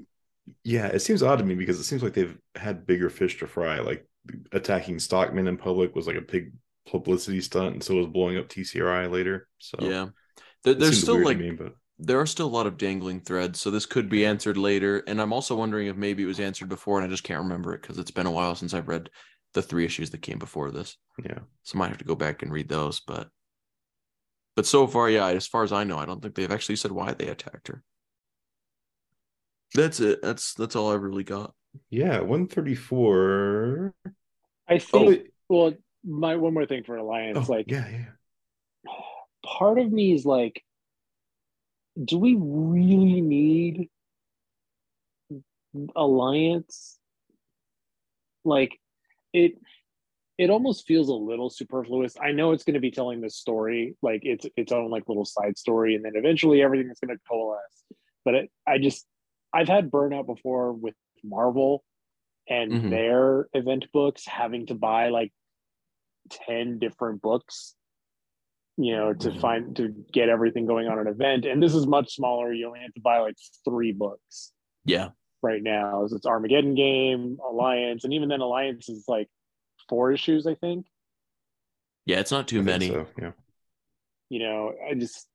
Speaker 4: Yeah, it seems odd to me because it seems like they've had bigger fish to fry. Like attacking Stockman in public was like a big publicity stunt, and so was blowing up TCRI later. So
Speaker 3: Yeah, there, there's still like
Speaker 4: me, but
Speaker 3: there are still a lot of dangling threads, so this could be answered later. And I'm also wondering if maybe it was answered before, and I just can't remember it because it's been a while since I've read the three issues that came before this.
Speaker 4: yeah,
Speaker 3: So I might have to go back and read those. But but so far, yeah, as far as I know, I don't think they've actually said why they attacked her. That's it. That's that's all I really got.
Speaker 4: yeah, one thirty four.
Speaker 5: I
Speaker 4: Oh,
Speaker 5: think.
Speaker 4: wait.
Speaker 5: Well, my one more thing for Alliance,
Speaker 4: Oh,
Speaker 5: like
Speaker 4: yeah, yeah.
Speaker 5: part of me is like, do we really need Alliance? Like, it it almost feels a little superfluous. I know it's going to be telling this story, like it's its own like little side story, and then eventually everything is going to coalesce. But it, I just I've had burnout before with Marvel and
Speaker 3: Mhm.
Speaker 5: their event books having to buy like 10 different books you know to
Speaker 3: Mhm.
Speaker 5: find to get everything going on an event and this is much smaller you only have to buy like three books
Speaker 3: Yeah.
Speaker 5: right now so it's armageddon game alliance and even then alliance is like four issues i think
Speaker 3: Yeah, it's not too
Speaker 4: I
Speaker 3: many.
Speaker 4: So yeah,
Speaker 5: you know i just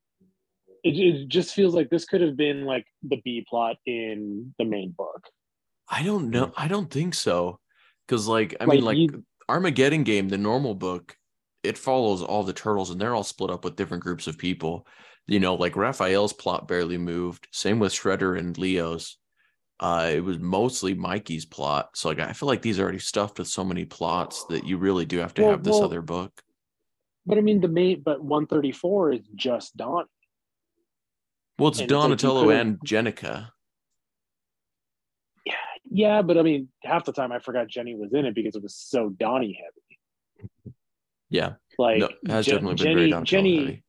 Speaker 5: it, it just feels like this could have been like the b plot in the main book
Speaker 3: I don't know. I don't think so. Cause like I
Speaker 5: Like,
Speaker 3: mean like
Speaker 5: you-
Speaker 3: Armageddon game, the normal book, it follows all the turtles and they're all split up with different groups of people. You know, like Raphael's plot barely moved. Same with Shredder and Leo's. Uh it was mostly Mikey's plot. So like I feel like these are already stuffed with so many plots that you really do have to
Speaker 5: Well-
Speaker 3: have this
Speaker 5: well-
Speaker 3: other book.
Speaker 5: but i mean the main but 134 is just Don.
Speaker 3: Well, it's
Speaker 5: And it's like
Speaker 3: Donatello and Jennika.
Speaker 5: yeah but i mean half the time i forgot jenny was in it because it was so donnie heavy
Speaker 3: Yeah.
Speaker 5: like
Speaker 3: no, it has
Speaker 5: Je-
Speaker 3: definitely been
Speaker 5: jenny
Speaker 3: very Donatello
Speaker 5: jenny
Speaker 3: heavy.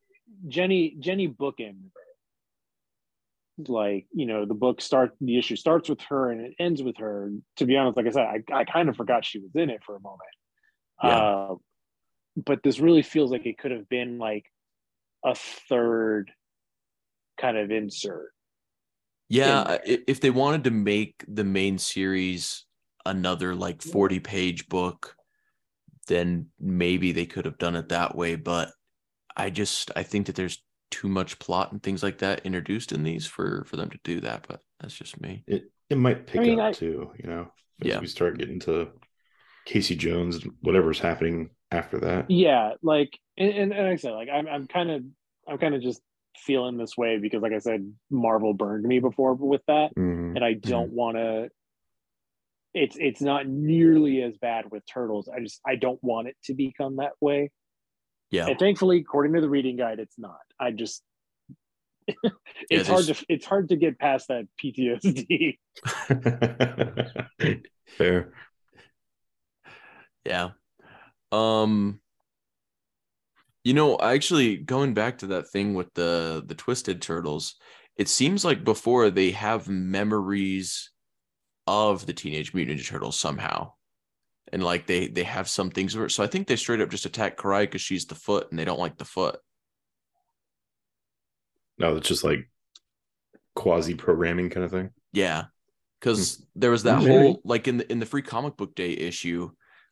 Speaker 5: jenny jenny bookend like you know the book start the issue starts with her and it ends with her to be honest like i said i, I kind of forgot she was in it for a moment
Speaker 3: Yeah.
Speaker 5: uh, but this really feels like it could have been like a third kind of insert
Speaker 3: Yeah,
Speaker 5: there.
Speaker 3: i- if they wanted to make the main series another like 40 page book, then maybe they could have done it that way. But I just I think that there's too much plot and things like that introduced in these for for them to do that. But that's just me.
Speaker 4: it it might pick
Speaker 5: mean,
Speaker 4: up
Speaker 5: I-
Speaker 4: too. You know, as
Speaker 3: Yeah.
Speaker 4: we start getting to Casey Jones, whatever's happening after that.
Speaker 5: yeah like and, and, and like i said like i'm, I'm kind of i'm kind of just feeling this way because like i said marvel burned me before with that
Speaker 4: Mhm.
Speaker 5: and i don't want to it's it's not nearly as bad with turtles i just i don't want it to become that way
Speaker 3: Yeah.
Speaker 5: and thankfully according to the reading guide it's not i just it's hard to it's hard to get past that ptsd
Speaker 4: Fair.
Speaker 3: Yeah. Um you know, actually going back to that thing with the the twisted turtles, it seems like before they have memories of the teenage mutant ninja turtles somehow. And like they they have some things where so I think they straight up just attack Karai because she's the foot and they don't like the foot.
Speaker 4: No, it's just like quasi programming kind of thing.
Speaker 3: Yeah. Cause there was that
Speaker 4: Hmm.
Speaker 3: Whole like in the in the free comic book day issue,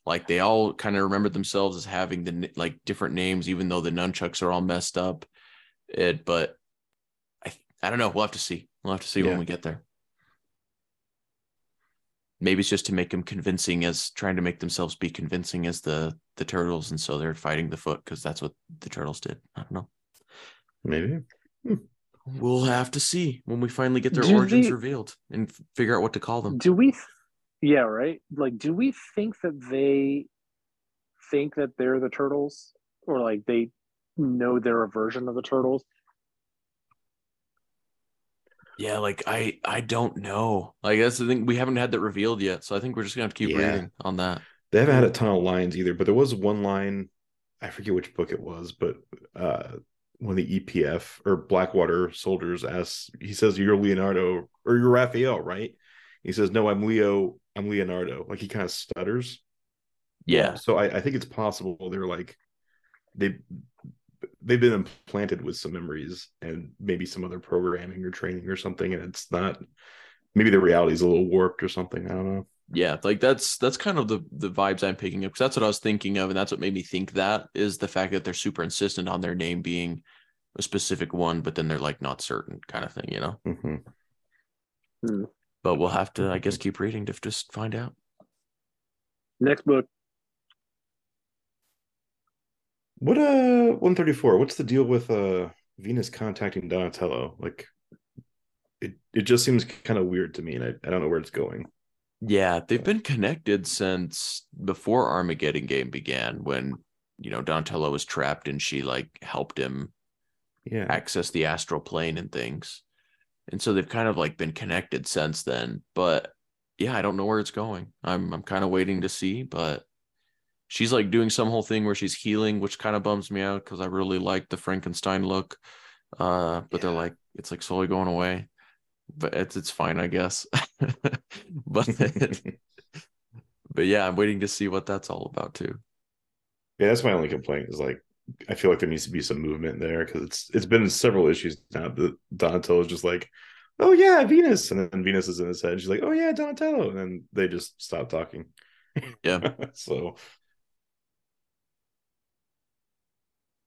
Speaker 3: like they all kind of remember themselves as having the like different names, even though the nunchucks are all messed up. It, but I I don't know. We'll have to see. We'll have to see
Speaker 4: Yeah.
Speaker 3: when we get there. Maybe it's just to make them convincing as trying to make themselves be convincing as the the turtles, and so they're fighting the foot because that's what the turtles did. I don't know.
Speaker 4: Maybe. Hmm.
Speaker 3: We'll have to see when we finally get their
Speaker 5: Do
Speaker 3: origins
Speaker 5: they-
Speaker 3: revealed and figure out what to call them.
Speaker 5: do we yeah right like do we think that they think that they're the turtles or like they know they're a version of the turtles
Speaker 3: Yeah, like I I don't know. Like that's the thing. We haven't had that revealed yet, so I think we're just gonna have to keep
Speaker 4: Yeah.
Speaker 3: reading on that.
Speaker 4: They haven't had a ton of lines either, but there was one line, I forget which book it was, but uh when the EPF or Blackwater soldiers asks, he says, You're Leonardo or you're Raphael, right? He says, No, I'm Leo, I'm Leonardo. Like he kind of stutters.
Speaker 3: Yeah,
Speaker 4: So I, I think it's possible they're like they they've been implanted with some memories and maybe some other programming or training or something, and it's not. Maybe the reality is a little warped or something. I don't know.
Speaker 3: Yeah, like that's that's kind of the the vibes I'm picking up because that's what I was thinking of, and that's what made me think that is the fact that they're super insistent on their name being a specific one, but then they're like not certain kind of thing, you know.
Speaker 4: Mm-hmm.
Speaker 5: Hmm.
Speaker 3: But we'll have to, I guess, keep reading to just find out.
Speaker 5: Next book.
Speaker 4: What uh 134? What's the deal with uh Venus contacting Donatello? Like it it just seems kind of weird to me and I, I don't know where it's going.
Speaker 3: Yeah, they've been connected since before Armageddon game began when, you know, Donatello was trapped and she like helped him
Speaker 4: Yeah.
Speaker 3: access the astral plane and things. And so they've kind of like been connected since then. But yeah, I don't know where it's going. I'm I'm kind of waiting to see, but she's like doing some whole thing where she's healing, which kind of bums me out because I really like the Frankenstein look. Uh, but they're like it's like slowly going away. But it's it's fine, I guess. but but yeah, I'm waiting to see what that's all about too.
Speaker 4: Yeah, that's my only complaint is like I feel like there needs to be some movement there because it's it's been several issues now that Donatello is just like, oh yeah, Venus, and then Venus is in his head. She's like, oh yeah, Donatello, and then they just stop talking.
Speaker 3: Yeah.
Speaker 4: so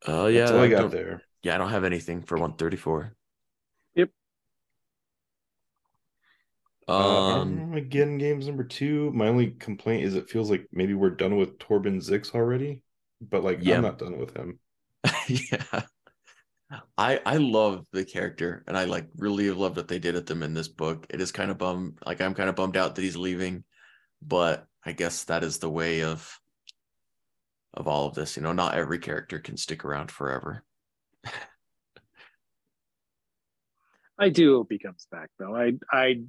Speaker 3: Oh yeah,
Speaker 4: that's all I got there.
Speaker 3: Yeah, I don't have anything for 134.
Speaker 5: Yep.
Speaker 4: Uh,
Speaker 3: Um,
Speaker 4: Armageddon games number two. My only complaint is it feels like maybe we're done with Torbin Zixx already, but like
Speaker 3: Yeah.
Speaker 4: I'm not done with him.
Speaker 3: yeah. I I love the character and I like really love that they did at them in this book. It is kind of bum like I'm kind of bummed out that he's leaving, but I guess that is the way of of all of this. You know, not every character can stick around forever.
Speaker 5: I do hope he comes back though. I I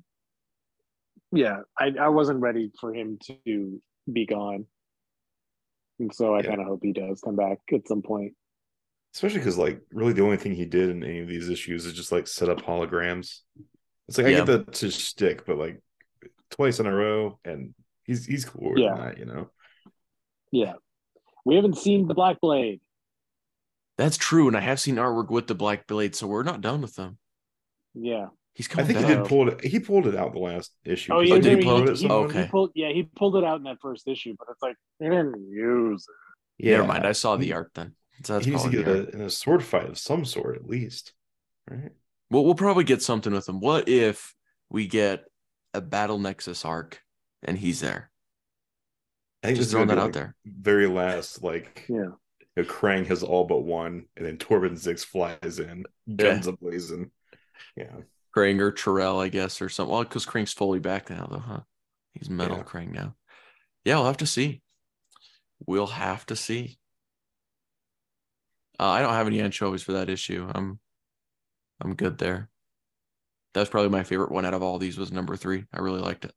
Speaker 5: yeah, I, I wasn't ready for him to be gone. And so I
Speaker 4: Yeah.
Speaker 5: kind of hope he does come back at some point.
Speaker 4: Especially because like really the only thing he did in any of these issues is just like set up holograms. It's like I get that to stick, but like twice in a row, and he's he's cooler
Speaker 5: Yeah.
Speaker 4: than that, you know.
Speaker 5: Yeah. We haven't seen the Black Blade.
Speaker 3: That's true, and I have seen artwork with the Black Blade, so we're not done with them.
Speaker 5: Yeah.
Speaker 3: He's
Speaker 4: I
Speaker 3: coming
Speaker 4: think he did pull it. He pulled it out the last issue.
Speaker 5: Oh
Speaker 4: 'cause
Speaker 5: yeah,
Speaker 4: I
Speaker 3: did he
Speaker 4: did
Speaker 3: pull
Speaker 4: quote
Speaker 3: it?
Speaker 4: it someone.
Speaker 3: Okay.
Speaker 5: He pulled yeah, he pulled it out in that first issue, but it's like he didn't use it.
Speaker 4: Yeah,
Speaker 3: Never mind, I saw the
Speaker 4: He-
Speaker 3: art then. So that's
Speaker 4: he needs to get a, in a sword fight of some sort at least, right?
Speaker 3: Well, we'll probably get something with him. What if we get a Battle Nexus arc and he's there?
Speaker 4: I think
Speaker 3: Just
Speaker 4: this
Speaker 3: throwing that
Speaker 4: be,
Speaker 3: out there.
Speaker 4: Very last, like
Speaker 5: Yeah.
Speaker 4: you know, Krang has all but one, and then Torbin Zixx flies in, guns ablazing. Yeah,
Speaker 3: Krang or Terrell, I guess, or something. Well, because Krang's fully back now, though, huh? He's metal
Speaker 4: Yeah.
Speaker 3: Krang now. Yeah, we'll have to see. We'll have to see. Uh, I don't have any anchovies for that issue. I'm, I'm good there. That's probably my favorite one out of all these. Was number three. I really liked it.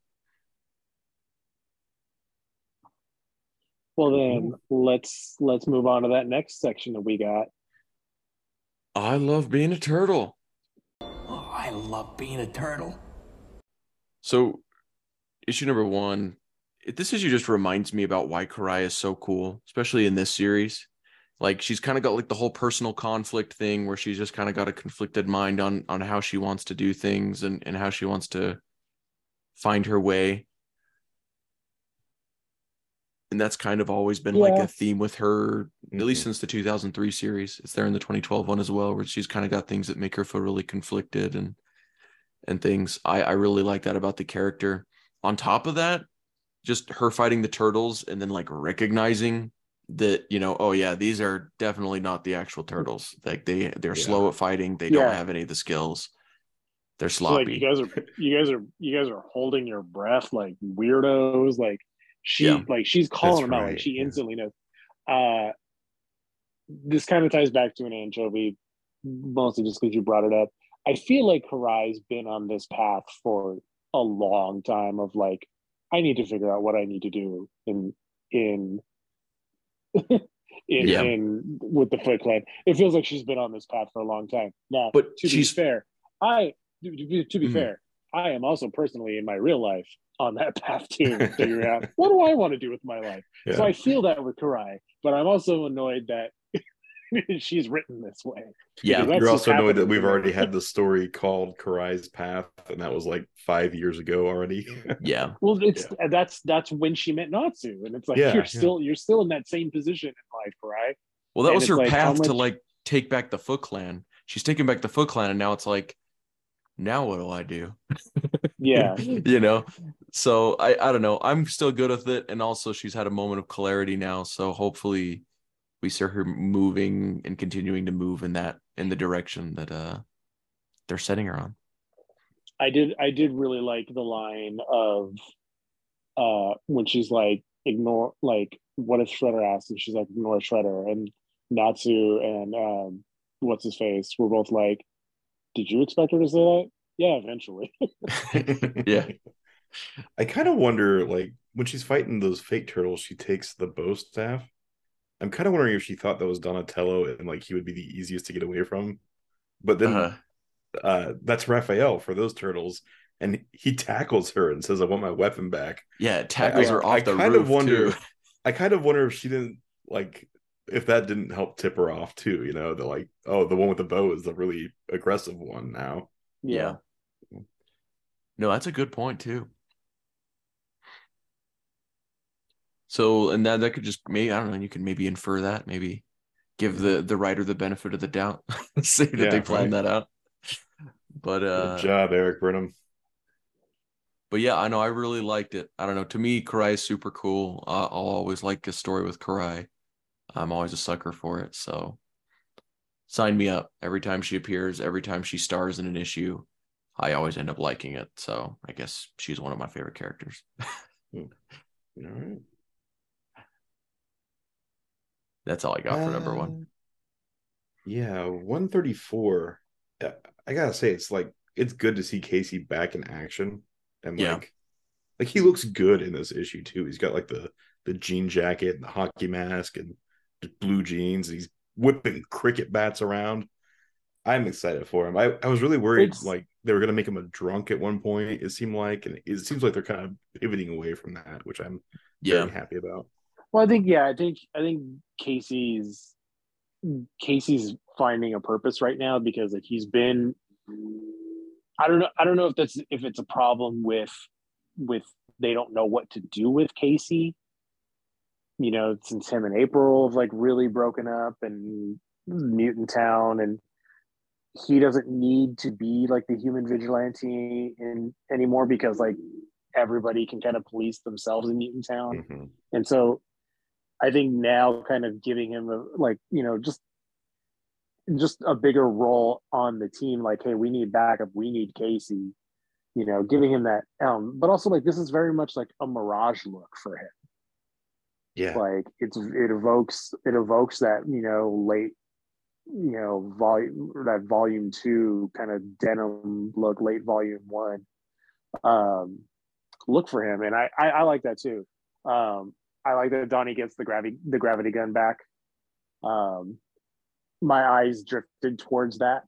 Speaker 5: Well then let's let's move on to that next section that we got.
Speaker 3: I love being a turtle.
Speaker 8: Love being a turtle.
Speaker 3: So, issue number one, this issue just reminds me about why Karai is so cool, especially in this series. Like she's kind of got like the whole personal conflict thing where she's just kind of got a conflicted mind on on how she wants to do things and and how she wants to find her way. And that's kind of always been like a theme with her, at least
Speaker 4: Mhm.
Speaker 3: since the 2003 series. It's there in the 2012 one as well, where she's kind of got things that make her feel really conflicted and and things. I I really like that about the character. On top of that, just her fighting the turtles and then like recognizing that you know, oh yeah, these are definitely not the actual turtles. Like they they're
Speaker 4: Yeah.
Speaker 3: slow at fighting. They
Speaker 5: Yeah.
Speaker 3: don't have any of the skills. They're
Speaker 5: So, like
Speaker 3: sloppy.
Speaker 5: you guys are you guys are you guys are holding your breath like weirdos. Like she
Speaker 3: Yeah.
Speaker 5: like she's calling
Speaker 4: That's
Speaker 5: them out like
Speaker 4: right,
Speaker 5: she instantly knows. Uh this kind of ties back to an anchovy, mostly just because you brought it up. I feel like Karai's been on this path for a long time of like, I need to figure out what I need to do in in in,
Speaker 3: Yeah.
Speaker 5: in with the Foot Clan. It feels like she's been on this path for a long time. Now,
Speaker 3: But
Speaker 5: to
Speaker 3: she's-
Speaker 5: be fair, I to be, to be
Speaker 3: Mhm.
Speaker 5: fair, I am also personally in my real life on that path too, figuring out what do I want to do with my life. So I feel that with Karai, but I'm also annoyed that she's written this way.
Speaker 3: Yeah,
Speaker 4: You're also annoyed that we've already had the story called Karai's Path, and that was like five years ago already.
Speaker 3: yeah,
Speaker 5: Well, it's uh, that's that's when she met Natsu, and it's like
Speaker 4: Yeah,
Speaker 5: you're
Speaker 4: yeah.
Speaker 5: still you're still in that same position in life, right?
Speaker 3: Well, that
Speaker 5: And
Speaker 3: was her
Speaker 5: like, how
Speaker 3: path to like take back the Foot Clan. She's taking back the Foot Clan, and now it's like, now what do I do?
Speaker 5: Yeah,
Speaker 3: you know. So I I don't know. I'm still good with it, and also she's had a moment of clarity now. So hopefully, we see her moving and continuing to move in that in the direction that uh they're setting her on.
Speaker 5: I did I did really like the line of uh when she's like ignore like what if Shredder asked and she's like ignore Shredder and Natsu and um what's his face were both like did you expect her to say that yeah eventually
Speaker 3: Yeah.
Speaker 4: I kind of wonder, like, when she's fighting those fake turtles, she takes the bow staff. I'm kind of wondering if she thought that was Donatello and like he would be the easiest to get away from. But then
Speaker 3: Uh-huh.
Speaker 4: uh, that's Raphael for those turtles, and he tackles her and says, "I want my weapon back."
Speaker 3: Yeah, tackles
Speaker 4: I-
Speaker 3: her
Speaker 4: I
Speaker 3: off the
Speaker 4: kind
Speaker 3: roof
Speaker 4: of wonder.
Speaker 3: too.
Speaker 4: I kind of wonder if she didn't like if that didn't help tip her off too. You know, the like, oh, the one with the bow is the really aggressive one now.
Speaker 3: Yeah. No, that's a good point too. So, and that that could just maybe I don't know. You can maybe infer that. Maybe give the the writer the benefit of the doubt. Say that they
Speaker 4: Yeah,
Speaker 3: planned
Speaker 4: right.
Speaker 3: that out. But uh,
Speaker 4: Good job, Erik Burnham.
Speaker 3: but yeah, I know I really liked it. I don't know. To me, Karai is super cool. Uh, I'll always like a story with Karai. I'm always a sucker for it. So sign me up. Every time she appears, every time she stars in an issue, I always end up liking it. So I guess she's one of my favorite characters.
Speaker 4: All right.
Speaker 3: That's all I got for number one.
Speaker 4: Uh, Yeah, 134. Uh, I gotta say, it's like it's good to see Casey back in action. And
Speaker 3: Yeah.
Speaker 4: like like he looks good in this issue too. He's got like the the jean jacket and the hockey mask and blue jeans, and he's whipping cricket bats around. I'm excited for him. I, I was really worried
Speaker 5: It's-
Speaker 4: like they were gonna make him a drunk at one point, it seemed like, and it seems like they're kind of pivoting away from that, which I'm
Speaker 3: Yeah.
Speaker 4: very happy about.
Speaker 5: Well, I think yeah, I think I think Casey's Casey's finding a purpose right now because like he's been I don't know I don't know if that's if it's a problem with with they don't know what to do with Casey. You know, since him and April have like really broken up and Mutant Town and he doesn't need to be like the human vigilante in anymore because like everybody can kind of police themselves in Mutant Town.
Speaker 4: Mhm.
Speaker 5: And so I think now kind of giving him a like, you know, just just a bigger role on the team, like, hey, we need backup, we need Casey, you know, giving him that um, but also like this is very much like a mirage look for him.
Speaker 4: Yeah.
Speaker 5: Like it's it evokes it evokes that, you know, late you know, volume that volume two kind of denim look, late volume one. Um look for him. And I I, I like that too. Um I like that Donnie gets the gravity the gravity gun back. Um, my eyes drifted towards that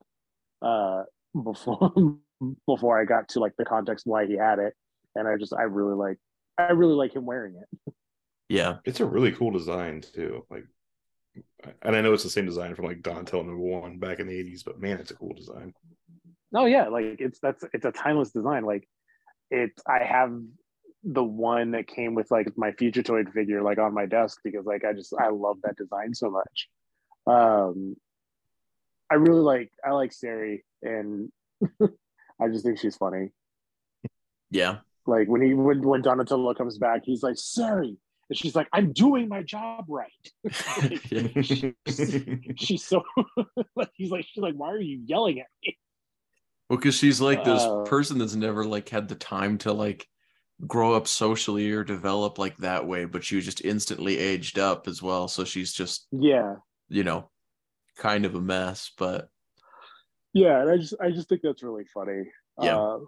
Speaker 5: uh, before before I got to like the context why he had it, and I just I really like I really like him wearing it.
Speaker 3: Yeah.
Speaker 4: It's a really cool design too. Like, and I know it's the same design from like Donatello number one back in the '80s, but man, it's a cool design.
Speaker 5: No, yeah, like it's that's it's a timeless design. Like it, I have the one that came with like my Fugitoid figure like on my desk because like I just I love that design so much. Um, I really like I like Sari and I just think she's funny.
Speaker 3: Yeah.
Speaker 5: Like when he when when Donatello comes back, he's like Sari, and she's like, "I'm doing my job right." Like, she's, she's so like he's like she's like, "Why are you yelling at me?"
Speaker 3: Well, because she's like this
Speaker 5: Uh,
Speaker 3: person that's never like had the time to like grow up socially or develop like that way, but she was just instantly aged up as well. So she's just,
Speaker 5: Yeah,
Speaker 3: you know, kind of a mess. But
Speaker 5: yeah, and I just I just think that's really funny.
Speaker 3: Yeah.
Speaker 5: Uh,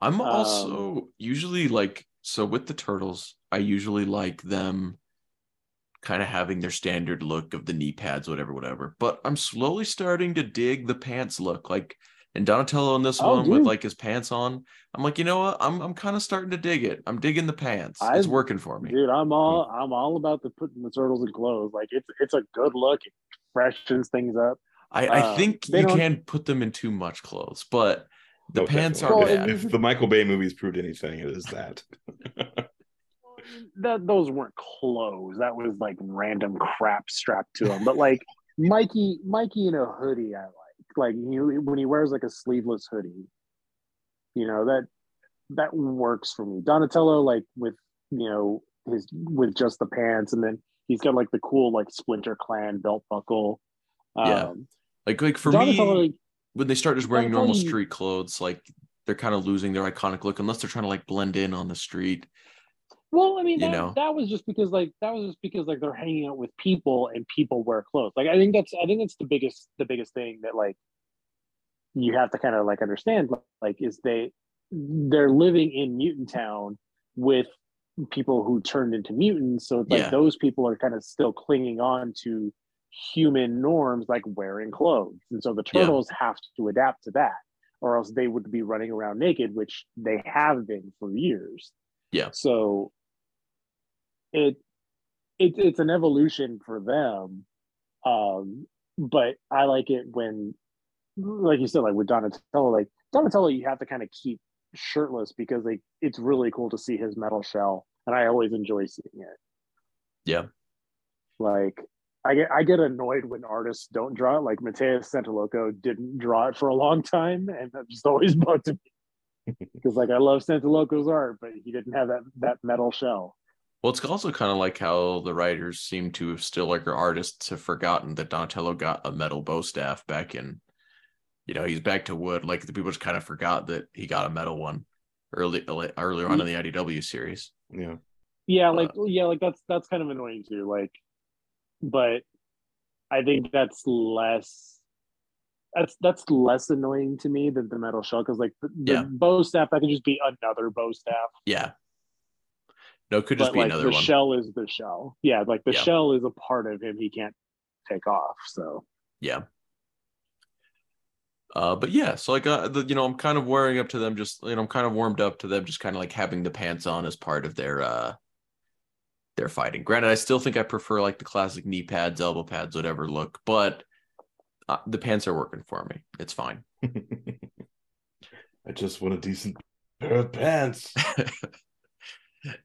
Speaker 3: I'm
Speaker 5: Um,
Speaker 3: also usually like so with the turtles, I usually like them kind of having their standard look of the knee pads, whatever, whatever. But I'm slowly starting to dig the pants look. Like and Donatello in this
Speaker 5: Oh,
Speaker 3: one with like his pants on. I'm like, you know what? I'm I'm kind of starting to dig it. I'm digging the pants.
Speaker 5: I-
Speaker 3: it's working for me.
Speaker 5: Dude, I'm all I'm all about the putting the turtles in clothes. Like it's it's a good look. It freshens things up.
Speaker 3: I, I
Speaker 5: uh,
Speaker 3: think
Speaker 5: they
Speaker 3: you
Speaker 5: don't-
Speaker 3: can put them in too much clothes, but the
Speaker 4: Oh,
Speaker 3: pants
Speaker 4: definitely.
Speaker 3: aren't
Speaker 5: Well,
Speaker 3: bad.
Speaker 4: If the Michael Bay movies proved anything, it is that.
Speaker 5: That those weren't clothes. That was like random crap strapped to them. But like Mikey, Mikey in a hoodie, I like. You when he wears like a sleeveless hoodie. You know that that works for me. Donatello, like with you know his with just the pants, and then he's got like the cool like Splinter Clan belt buckle.
Speaker 3: Yeah.
Speaker 5: Um,
Speaker 3: Like like for
Speaker 5: Donatello,
Speaker 3: me,
Speaker 5: like,
Speaker 3: when they start just wearing normal street clothes, like they're kind of losing their iconic look unless they're trying to like blend in on the street.
Speaker 5: Well, I mean,
Speaker 3: you
Speaker 5: that,
Speaker 3: know.
Speaker 5: that was just because like that was just because like they're hanging out with people and people wear clothes. Like I think that's I think that's the biggest the biggest thing that like you have to kind of like understand like is they they're living in mutant town with people who turned into mutants so it's like
Speaker 3: Yeah.
Speaker 5: those people are kind of still clinging on to human norms like wearing clothes and so the
Speaker 3: Yeah.
Speaker 5: turtles have to adapt to that or else they would be running around naked which they have been for years
Speaker 3: Yeah.
Speaker 5: so it, it it's an evolution for them. Um but i like it when like you said like with donatello like donatello you have to kind of keep shirtless because like it's really cool to see his metal shell and i always enjoy seeing it.
Speaker 3: Yeah.
Speaker 5: like i get i get annoyed when artists don't draw it. Like Mateus Santolouco didn't draw it for a long time and that just always bugged me. Because like i love Santolouco's art but he didn't have that that metal shell
Speaker 3: Well, it's also kind of like how the writers seem to have still, like our artists, have forgotten that Donatello got a metal bow staff back in, you know, he's back to wood. Like the people just kind of forgot that he got a metal one early earlier on in the IDW series.
Speaker 4: Yeah.
Speaker 5: yeah like uh, yeah like that's that's kind of annoying too like but i think that's less that's that's less annoying to me than the metal shell because like the, the
Speaker 3: Yeah.
Speaker 5: bow staff that could just be another bow staff
Speaker 3: Yeah. No, it could just
Speaker 5: but
Speaker 3: be
Speaker 5: like
Speaker 3: another
Speaker 5: the
Speaker 3: one.
Speaker 5: shell is the shell yeah like the
Speaker 3: Yeah.
Speaker 5: shell is a part of him he can't take off so
Speaker 3: Yeah. Uh, but yeah, so like, uh, the, you know, I'm kind of wearing up to them, just you know, I'm kind of warmed up to them, just kind of like having the pants on as part of their uh their fighting. Granted, I still think I prefer like the classic knee pads, elbow pads, whatever look, but uh, the pants are working for me. It's fine.
Speaker 4: I just want a decent pair of pants.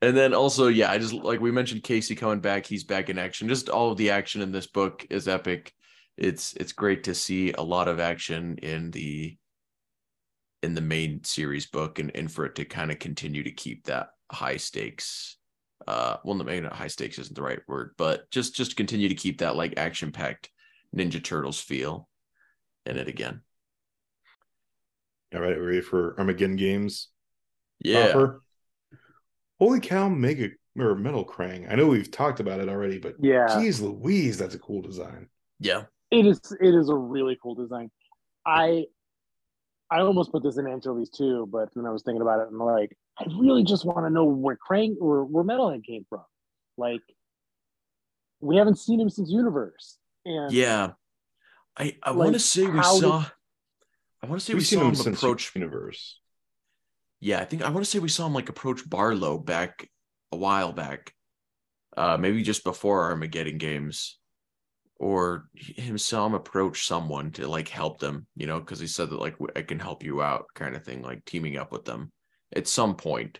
Speaker 3: and then also, yeah, I just like we mentioned Casey coming back. He's back in action. Just all of the action in this book is epic. It's it's great to see a lot of action in the in the main series book and, and for it to kind of continue to keep that high stakes. Uh well maybe not high stakes isn't the right word, but just just continue to keep that like action packed Ninja Turtles feel in it again.
Speaker 4: All right, ready for Armageddon games?
Speaker 3: Yeah.
Speaker 4: Offer? Holy cow, mega or metal krang. I know we've talked about it already, but
Speaker 5: yeah
Speaker 4: geez Louise, that's a cool design.
Speaker 3: Yeah.
Speaker 5: it is it is a really cool design i i almost put this in anchovies too but then i was thinking about it and like i really just want to know where Krang or where metalhead came from like we haven't seen him since universe and
Speaker 3: Yeah. I I
Speaker 5: Like,
Speaker 3: want to say we
Speaker 5: how did-
Speaker 3: saw I want to say we
Speaker 4: We've
Speaker 3: saw
Speaker 4: him
Speaker 3: him
Speaker 4: since
Speaker 3: approach
Speaker 4: Universe.
Speaker 3: Yeah, I think I want to say we saw him like approach Barlow back a while back. Uh maybe just before Armageddon games. Or him him approach someone to like help them, you know, because he said that like I can help you out kind of thing, like teaming up with them at some point.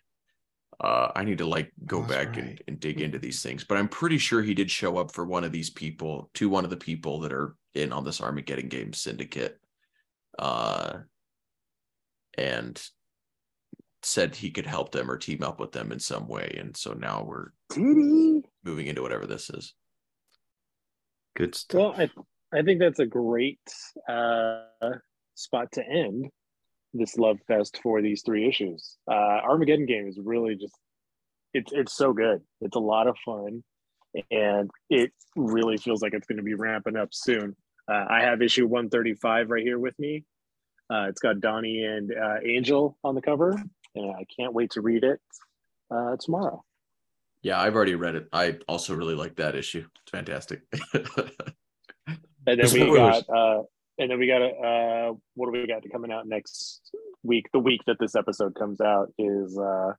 Speaker 3: Uh I need to like go
Speaker 4: That's
Speaker 3: back
Speaker 4: right.
Speaker 3: and, and dig into these things, but I'm pretty sure he did show up for one of these people, to one of the people that are in on this Armageddon game syndicate. Uh and said he could help them or team up with them in some way. And so now we're
Speaker 5: did
Speaker 3: moving into whatever this is.
Speaker 4: Good stuff.
Speaker 5: well i i think that's a great uh spot to end this love fest for these three issues uh armageddon game is really just it's it's so good it's a lot of fun and it really feels like it's going to be ramping up soon uh, i have issue 135 right here with me uh, it's got donnie and uh, angel on the cover and i can't wait to read it uh, tomorrow
Speaker 3: Yeah, I've already read it. I also really like that issue. It's fantastic.
Speaker 5: and then we got uh and then we got a uh, what do we got coming out next week? The week that this episode comes out is. uh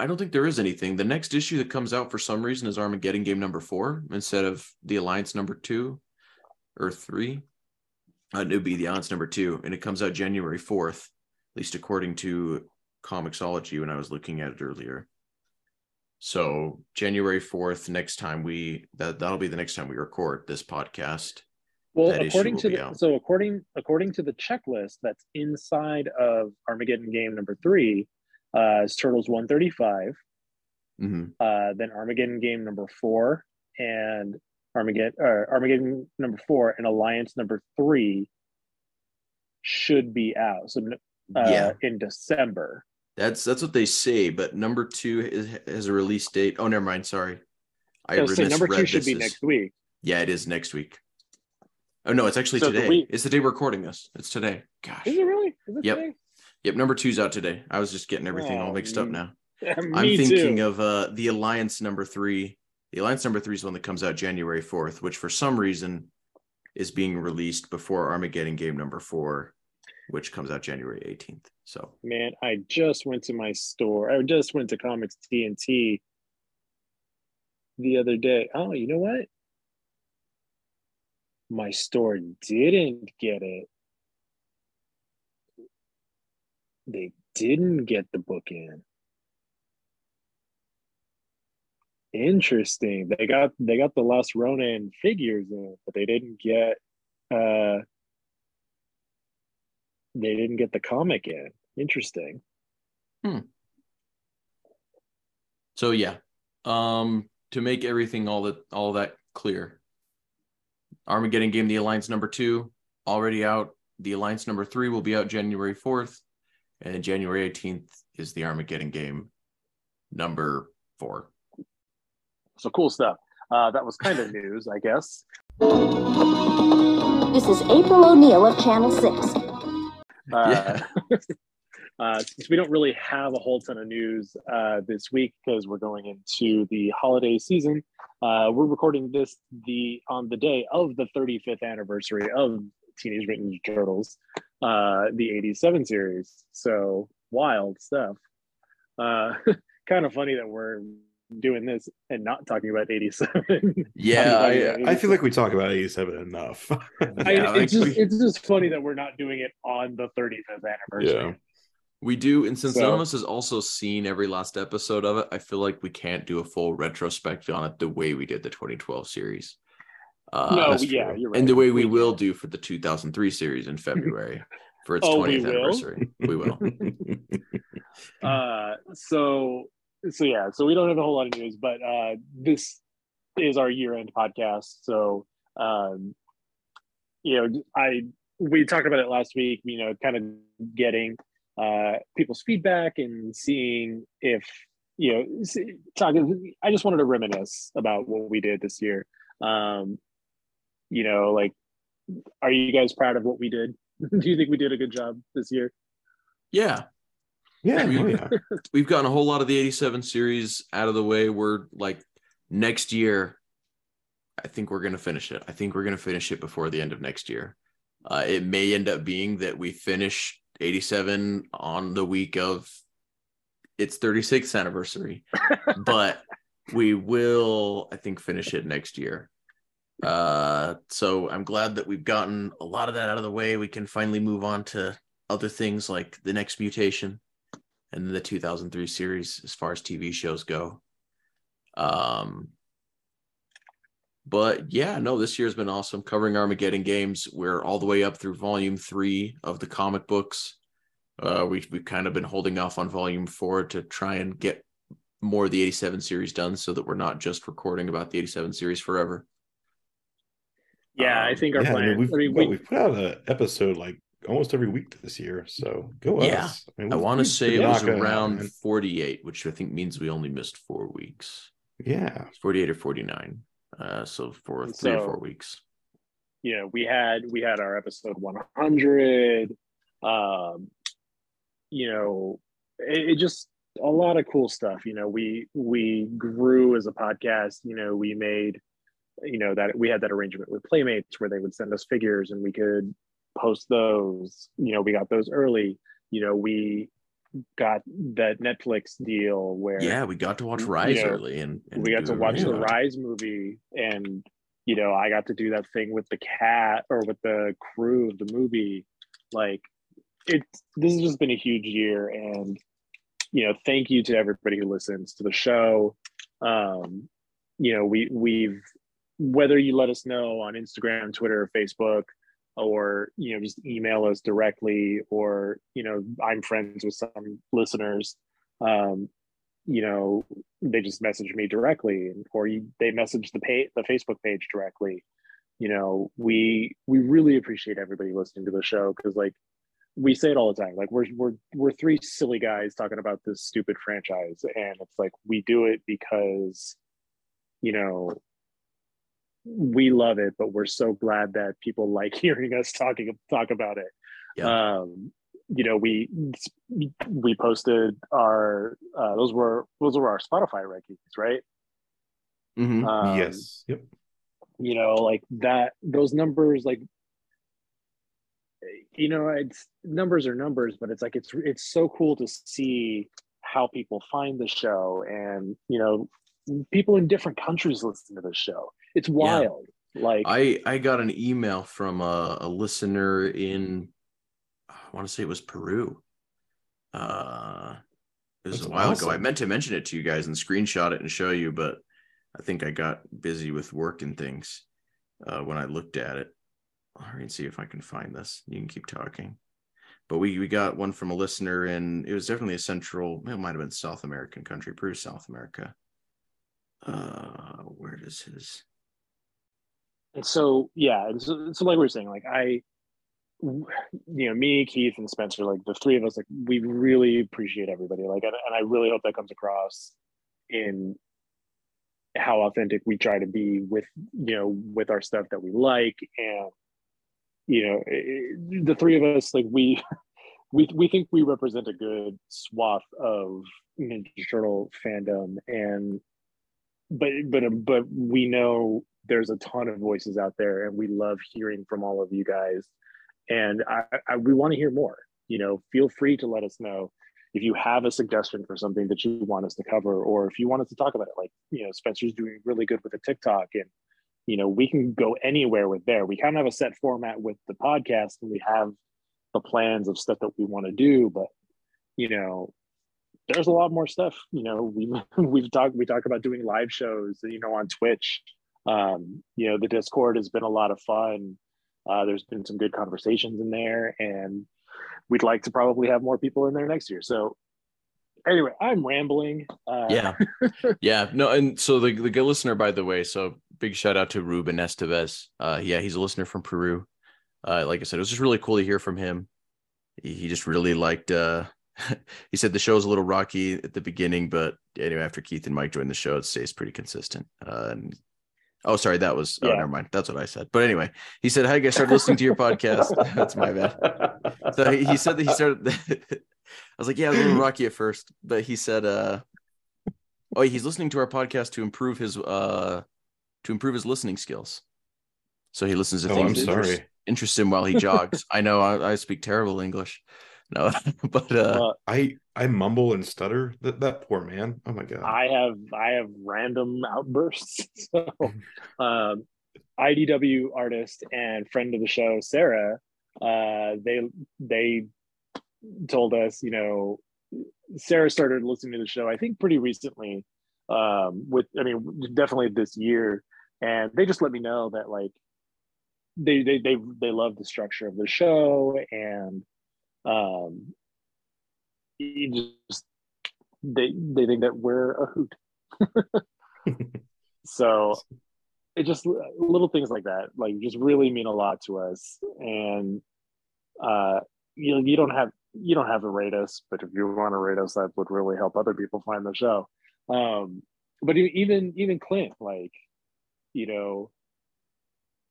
Speaker 3: I don't think there is anything. The next issue that comes out for some reason is Armageddon game number four instead of the Alliance number two or three. Uh, it would be the Alliance number two, and it comes out January 4th, at least according to Comixology when I was looking at it earlier. So January 4th, next time we that that'll be the next time we record this podcast.
Speaker 5: Well,
Speaker 3: That
Speaker 5: according to the,
Speaker 3: out.
Speaker 5: so according according to the checklist that's inside of Armageddon game number three, uh, is Turtles one thirty five,
Speaker 3: Mhm.
Speaker 5: uh, then Armageddon game number four, and Armageddon uh, Armageddon number four and Alliance number three should be out. So uh,
Speaker 3: Yeah.
Speaker 5: in December.
Speaker 3: That's that's what they say, but number two is, has a release date. Oh, never mind. Sorry, I
Speaker 5: So, so number two should be
Speaker 3: as-
Speaker 5: next week.
Speaker 3: Yeah, it is next week. Oh no, it's actually
Speaker 5: So the
Speaker 3: today.
Speaker 5: week-
Speaker 3: It's the day we're recording this. It's today. Gosh.
Speaker 5: Is it really? Is it
Speaker 3: Yep.
Speaker 5: today?
Speaker 3: Yep, number two's out today. I was just getting everything all
Speaker 5: Oh,
Speaker 3: mixed up
Speaker 5: mm.
Speaker 3: now.
Speaker 5: Me
Speaker 3: I'm thinking
Speaker 5: too.
Speaker 3: of uh the Alliance number three. The Alliance number three is one that comes out January 4th, which for some reason is being released before Armageddon game number four, which comes out January 18th. So
Speaker 5: Man, I just went to my store. I just went to Comics TNT the other day. Oh, you know what? My store didn't get it. They didn't get the book in. Interesting. They got they got the Last Ronin figures in, but they didn't get uh they didn't get the comic in. Interesting. Hmm.
Speaker 3: so yeah. Um to make everything all that all that clear. Armageddon game the Alliance number 2 already out. The Alliance number 3 will be out January 4th and January 18th is the Armageddon game number 4.
Speaker 5: So cool stuff. Uh, that was kind of news, I guess.
Speaker 9: This is April O'Neil of Channel 6.
Speaker 5: Uh, uh, since we don't really have a whole ton of news uh, this week because we're going into the holiday season, uh, we're recording this the on the day of the 35th anniversary of Teenage Mutant Ninja Turtles, uh, the 87 series. So wild stuff. Uh, kind of funny that we're doing this and not talking about 87.
Speaker 3: Yeah,
Speaker 4: I, I feel like we talk about 87 enough.
Speaker 5: I,
Speaker 3: Yeah,
Speaker 5: it's, just,
Speaker 3: we-
Speaker 5: it's just funny that we're not doing it on the 35th anniversary.
Speaker 4: yeah.
Speaker 3: We do, and since
Speaker 5: So-
Speaker 3: none of us has also seen every last episode of it, I feel like we can't do a full retrospect on it the way we did the 2012 series. Uh,
Speaker 5: No, yeah,
Speaker 3: true.
Speaker 5: you're
Speaker 3: And the way we
Speaker 5: We
Speaker 3: will do for the 2003 series in February for its
Speaker 5: Oh,
Speaker 3: 20th
Speaker 5: we
Speaker 3: anniversary. We will.
Speaker 5: uh so so yeah so we don't have a whole lot of news but uh this is our year-end podcast. So um you know i we talked about it last week you know kind of getting uh people's feedback and seeing if you know talking i just wanted to reminisce about what we did this year. Um you know like are you guys proud of what we did? Do you think we did a good job this year?
Speaker 3: Yeah,
Speaker 4: Yeah.
Speaker 3: We-
Speaker 4: oh, yeah.
Speaker 3: we've gotten a whole lot of the 87 series out of the way. We're like next year, I think we're going to finish it. I think we're going to finish it before the end of next year. Uh, it may end up being that we finish 87 on the week of its 36th anniversary, but we will, I think, finish it next year. Uh, so I'm glad that we've gotten a lot of that out of the way. We can finally move on to other things like the next mutation and the 2003 series as far as TV shows go. Um, but yeah, no, this year's been awesome covering Armageddon games. We're all the way up through volume three of the comic books. Uh, we, we've kind of been holding off on volume four to try and get more of the 87 series done so that we're not just recording about the 87 series forever.
Speaker 5: yeah i think our
Speaker 4: yeah, I
Speaker 5: plan
Speaker 4: mean, we've,
Speaker 5: I mean,
Speaker 4: what,
Speaker 5: we,
Speaker 4: we've put out an episode like almost every week this year. So go
Speaker 3: Yeah.
Speaker 4: us. mean,
Speaker 3: I want to say it was around
Speaker 4: man.
Speaker 3: 48, which I think means we only missed four weeks.
Speaker 4: Yeah.
Speaker 3: 48 or 49. Uh, so for three or four weeks.
Speaker 5: you know we had we had our episode 100 um you know it, it just a lot of cool stuff you know we we grew as a podcast you know we made you know that we had that arrangement with playmates where they would send us figures and we could post those you know we got those early you know we got that netflix deal where
Speaker 3: yeah we got to watch rise
Speaker 5: you know,
Speaker 3: early and, and
Speaker 5: we got to watch the rise movie and you know i got to do that thing with the cat or with the crew of the movie. Like it this has just been a huge year and you know thank you to everybody who listens to the show. Um you know we we've whether you let us know on instagram twitter or facebook or you know just email us directly or you know i'm friends with some listeners um you know they just message me directly or you, they message the page the facebook page directly. You know we we really appreciate everybody listening to the show because like we say it all the time like we're we're we're three silly guys talking about this stupid franchise and it's like we do it because you know we love it but we're so glad that people like hearing us talking talk about it
Speaker 3: Yeah.
Speaker 5: um you know we we posted our uh those were those were our spotify rankings right
Speaker 3: Mm-hmm.
Speaker 5: um,
Speaker 4: yes. Yep.
Speaker 5: you know like that those numbers like you know it's numbers are numbers but it's like it's it's so cool to see how people find the show and you know people in different countries listen to the show it's wild like
Speaker 3: I I got an email from a, a listener in I want to say it was Peru. Uh, it was
Speaker 4: That's
Speaker 3: a while ago. I meant to mention it to you guys and screenshot it and show you, but I think I got busy with work and things uh, when I looked at it. I'll hurry and see if I can find this. You can keep talking. But we we got one from a listener and it was definitely a central, it might have been South American country, Peru, South America. Uh, where does his
Speaker 5: And so yeah, and so, so like we were saying, like I, you know, me, Keith, and Spencer, like the three of us, like we really appreciate everybody, like, and, and I really hope that comes across in how authentic we try to be with you know with our stuff that we like, and you know, it- the three of us, like we. We, we think we represent a good swath of Ninja Turtle fandom, and but but but we know there's a ton of voices out there and we love hearing from all of you guys. And i, I we want to hear more. You know feel free to let us know if you have a suggestion for something that you want us to cover or if you want us to talk about it. Like you know spencer's doing really good with the tiktok and you know we can go anywhere with there. We kind of have a set format with the podcast and we have the plans of stuff that we want to do but you know there's a lot more stuff. You know we we've talked we talk about doing live shows you know on twitch um you know the discord has been a lot of fun. Uh there's been some good conversations in there and we'd like to probably have more people in there next year. So anyway i'm rambling. Uh
Speaker 3: yeah. Yeah. No and so the, the good listener by the way so big shout out to ruben estevez. Uh yeah he's a listener from peru. Uh like i said it was just really cool to hear from him. He, he just really liked uh he said the show's a little rocky at the beginning but anyway after keith and mike joined the show it stays pretty consistent. Uh and oh sorry that was oh never mind. That's what i said. But anyway he said how you guys started listening to your podcast? That's my bad. So he, he said that he started i was like yeah a little rocky at first but he said uh oh he's listening to our podcast to improve his uh to improve his listening skills. So he listens to
Speaker 4: Oh,
Speaker 3: things
Speaker 4: I'm
Speaker 3: that interest,
Speaker 4: sorry.
Speaker 3: interest him while he jogs. I know I, I speak terrible english no but uh
Speaker 5: uh,
Speaker 4: I I mumble and stutter. That that poor man. Oh my god.
Speaker 5: i have i have random outbursts so um idw artist and friend of the show sarah uh they they told us you know sarah started listening to the show i think pretty recently um with i mean definitely this year and they just let me know that like they they they, they love the structure of the show and um just they they think that we're a hoot. So it just little things like that like just really mean a lot to us. And uh you you don't have you don't have to rate us but if you want to rate us that would really help other people find the show. Um but even even clint like you know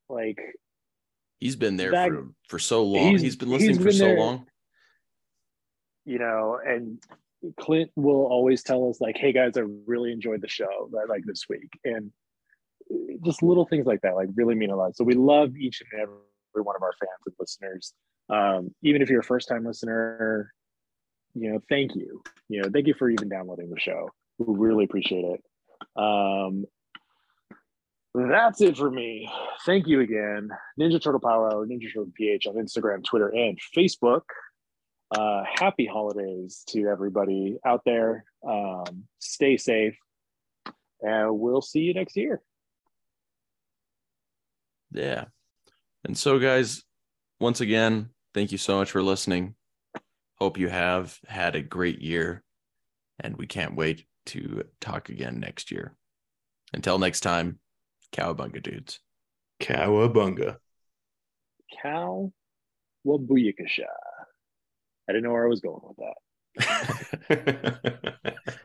Speaker 5: like
Speaker 3: he's been there
Speaker 5: that-
Speaker 3: for for so long.
Speaker 5: he's-
Speaker 3: he's been listening
Speaker 5: he's
Speaker 3: for
Speaker 5: been
Speaker 3: so
Speaker 5: there-
Speaker 3: long
Speaker 5: you know, and Clint will always tell us like, "Hey guys, I really enjoyed the show like this week," and just little things like that like really mean a lot. So we love each and every one of our fans and listeners. Um, even if you're a first time listener, you know, thank you. You know, thank you for even downloading the show. We really appreciate it. Um, that's it for me. Thank you again. Ninja Turtle Power Ninja Turtle PH on Instagram, Twitter, and Facebook. Uh, happy holidays to everybody out there. Um, stay safe, and we'll see you next year.
Speaker 3: Yeah. And so, guys, once again, thank you so much for listening. Hope you have had a great year, and we can't wait to talk again next year. Until next time, cowabunga dudes.
Speaker 4: Cowabunga.
Speaker 5: Cow Wabuyakasha. I didn't know where I was going with that.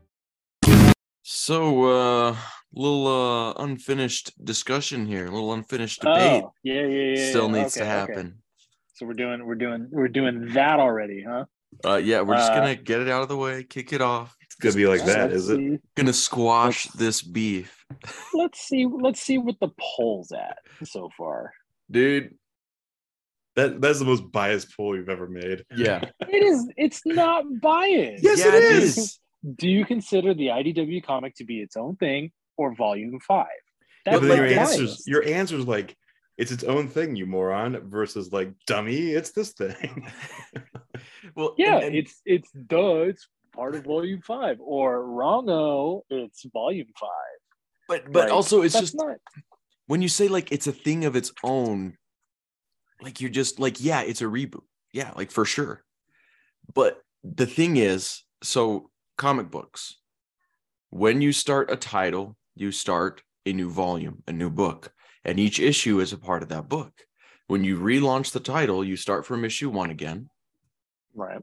Speaker 3: So, uh, little uh, unfinished discussion here, a little unfinished debate.
Speaker 5: Oh, yeah, yeah, yeah.
Speaker 3: Still
Speaker 5: yeah.
Speaker 3: needs to
Speaker 5: Okay, okay.
Speaker 3: happen.
Speaker 5: So we're doing, we're doing, we're doing that already, huh?
Speaker 3: Uh, yeah, we're just
Speaker 5: Uh,
Speaker 3: gonna get it out of the way, kick it off.
Speaker 4: It's gonna be like that,
Speaker 5: Let's
Speaker 4: it?
Speaker 5: see.
Speaker 3: Gonna squash this beef,
Speaker 5: Let's see. Let's see what the polls at so far.
Speaker 3: dude.
Speaker 4: That that's the most biased poll we've ever made.
Speaker 3: Yeah,
Speaker 5: It is. It's not biased.
Speaker 4: Yes,
Speaker 3: Yeah,
Speaker 4: it
Speaker 3: it
Speaker 4: is.
Speaker 3: Is.
Speaker 5: Do you consider the IDW comic to be its own thing or Volume Five?
Speaker 4: But
Speaker 5: That's
Speaker 4: then your
Speaker 5: not
Speaker 4: answers,
Speaker 5: biased.
Speaker 4: your answers like it's its own thing, you moron, versus like dummy, it's this thing.
Speaker 3: well,
Speaker 5: yeah,
Speaker 3: and- and-
Speaker 5: it's it's duh. It's part of Volume Five or wrongo. It's Volume Five.
Speaker 3: but but
Speaker 5: Like,
Speaker 3: also it's just
Speaker 5: not.
Speaker 3: when you say like it's a thing of its own, like you're just like, yeah, it's a reboot. Yeah, like for sure. But the thing is, so comic books, when you start a title, you start a new volume, a new book, and each issue is a part of that book. When you relaunch the title, you start from issue one again,
Speaker 5: Right.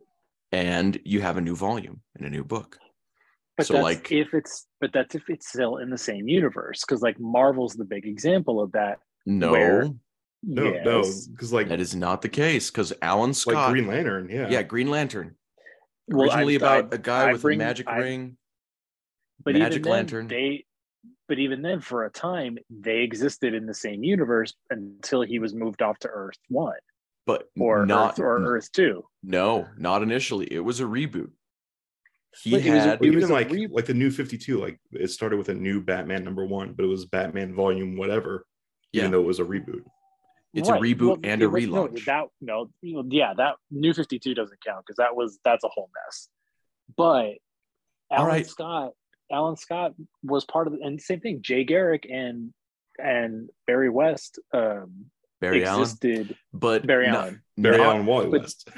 Speaker 3: and you have a new volume and a new book.
Speaker 5: But
Speaker 3: So,
Speaker 5: that's
Speaker 3: like-
Speaker 5: if it's but that's if it's still in the same universe because like Marvel's the big example of that.
Speaker 3: No,
Speaker 5: Where-
Speaker 4: no, no, because like
Speaker 3: that is not the case because Alan Scott,
Speaker 4: like Green Lantern, yeah,
Speaker 3: yeah, Green Lantern,
Speaker 5: Well,
Speaker 3: originally
Speaker 5: I-
Speaker 3: about
Speaker 5: I-
Speaker 3: a guy
Speaker 5: I
Speaker 3: with
Speaker 5: bring-
Speaker 3: a magic
Speaker 5: I-
Speaker 3: ring.
Speaker 5: But
Speaker 3: Magic
Speaker 5: even then,
Speaker 3: Lantern.
Speaker 5: they but even then for a time they existed in the same universe until he was moved off to Earth One
Speaker 3: but
Speaker 5: or
Speaker 3: not
Speaker 5: Earth or Earth Two.
Speaker 3: no, not initially. It was a reboot. He
Speaker 5: But it was a-
Speaker 3: had
Speaker 5: It was
Speaker 4: even
Speaker 5: a
Speaker 4: like
Speaker 5: re-
Speaker 4: like the new 52, like it started with a new Batman number one, but it was Batman volume whatever,
Speaker 3: yeah,
Speaker 4: even though it was a reboot.
Speaker 3: It's a reboot
Speaker 5: Well,
Speaker 3: and a
Speaker 5: it was- no,
Speaker 3: relaunch.
Speaker 5: that no, yeah, that New Fifty Two doesn't count because that was that's a whole mess. But Alan
Speaker 3: right.
Speaker 5: Scott, Alan Scott was part of the and same thing. Jay Garrick and and Barry West um,
Speaker 3: Barry Allen,
Speaker 5: existed.
Speaker 3: but
Speaker 5: Barry
Speaker 3: no-
Speaker 5: Allen.
Speaker 4: Barry
Speaker 3: not,
Speaker 4: Allen Wally
Speaker 5: but-
Speaker 4: West.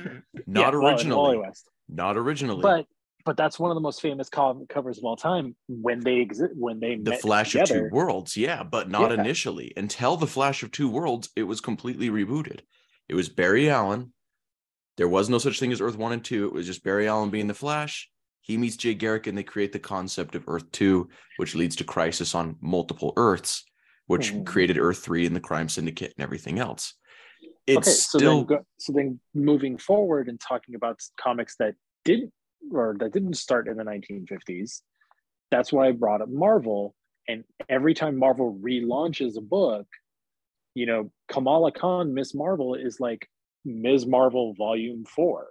Speaker 3: not
Speaker 5: Yeah,
Speaker 3: originally,
Speaker 5: Wally West.
Speaker 3: not originally.
Speaker 5: But but that's one of the most famous co- covers of all time when they exist when they
Speaker 3: the Flash
Speaker 5: together.
Speaker 3: of Two Worlds, yeah, but not
Speaker 5: Yeah.
Speaker 3: initially. Until the Flash of Two Worlds, it was completely rebooted. It was Barry Allen. There was no such thing as Earth One and Two. It was just Barry Allen being the Flash. He meets Jay Garrick, and they create the concept of Earth Two, which leads to Crisis on multiple Earths, which
Speaker 5: Mhm.
Speaker 3: created Earth Three and the Crime Syndicate and everything else. It's
Speaker 5: okay, so
Speaker 3: still
Speaker 5: then go, so then moving forward and talking about comics that didn't or that didn't start in the 1950s, that's why I brought up Marvel. And every time Marvel relaunches a book, you know, Kamala Khan, Miss Marvel is like Ms. Marvel Volume Four.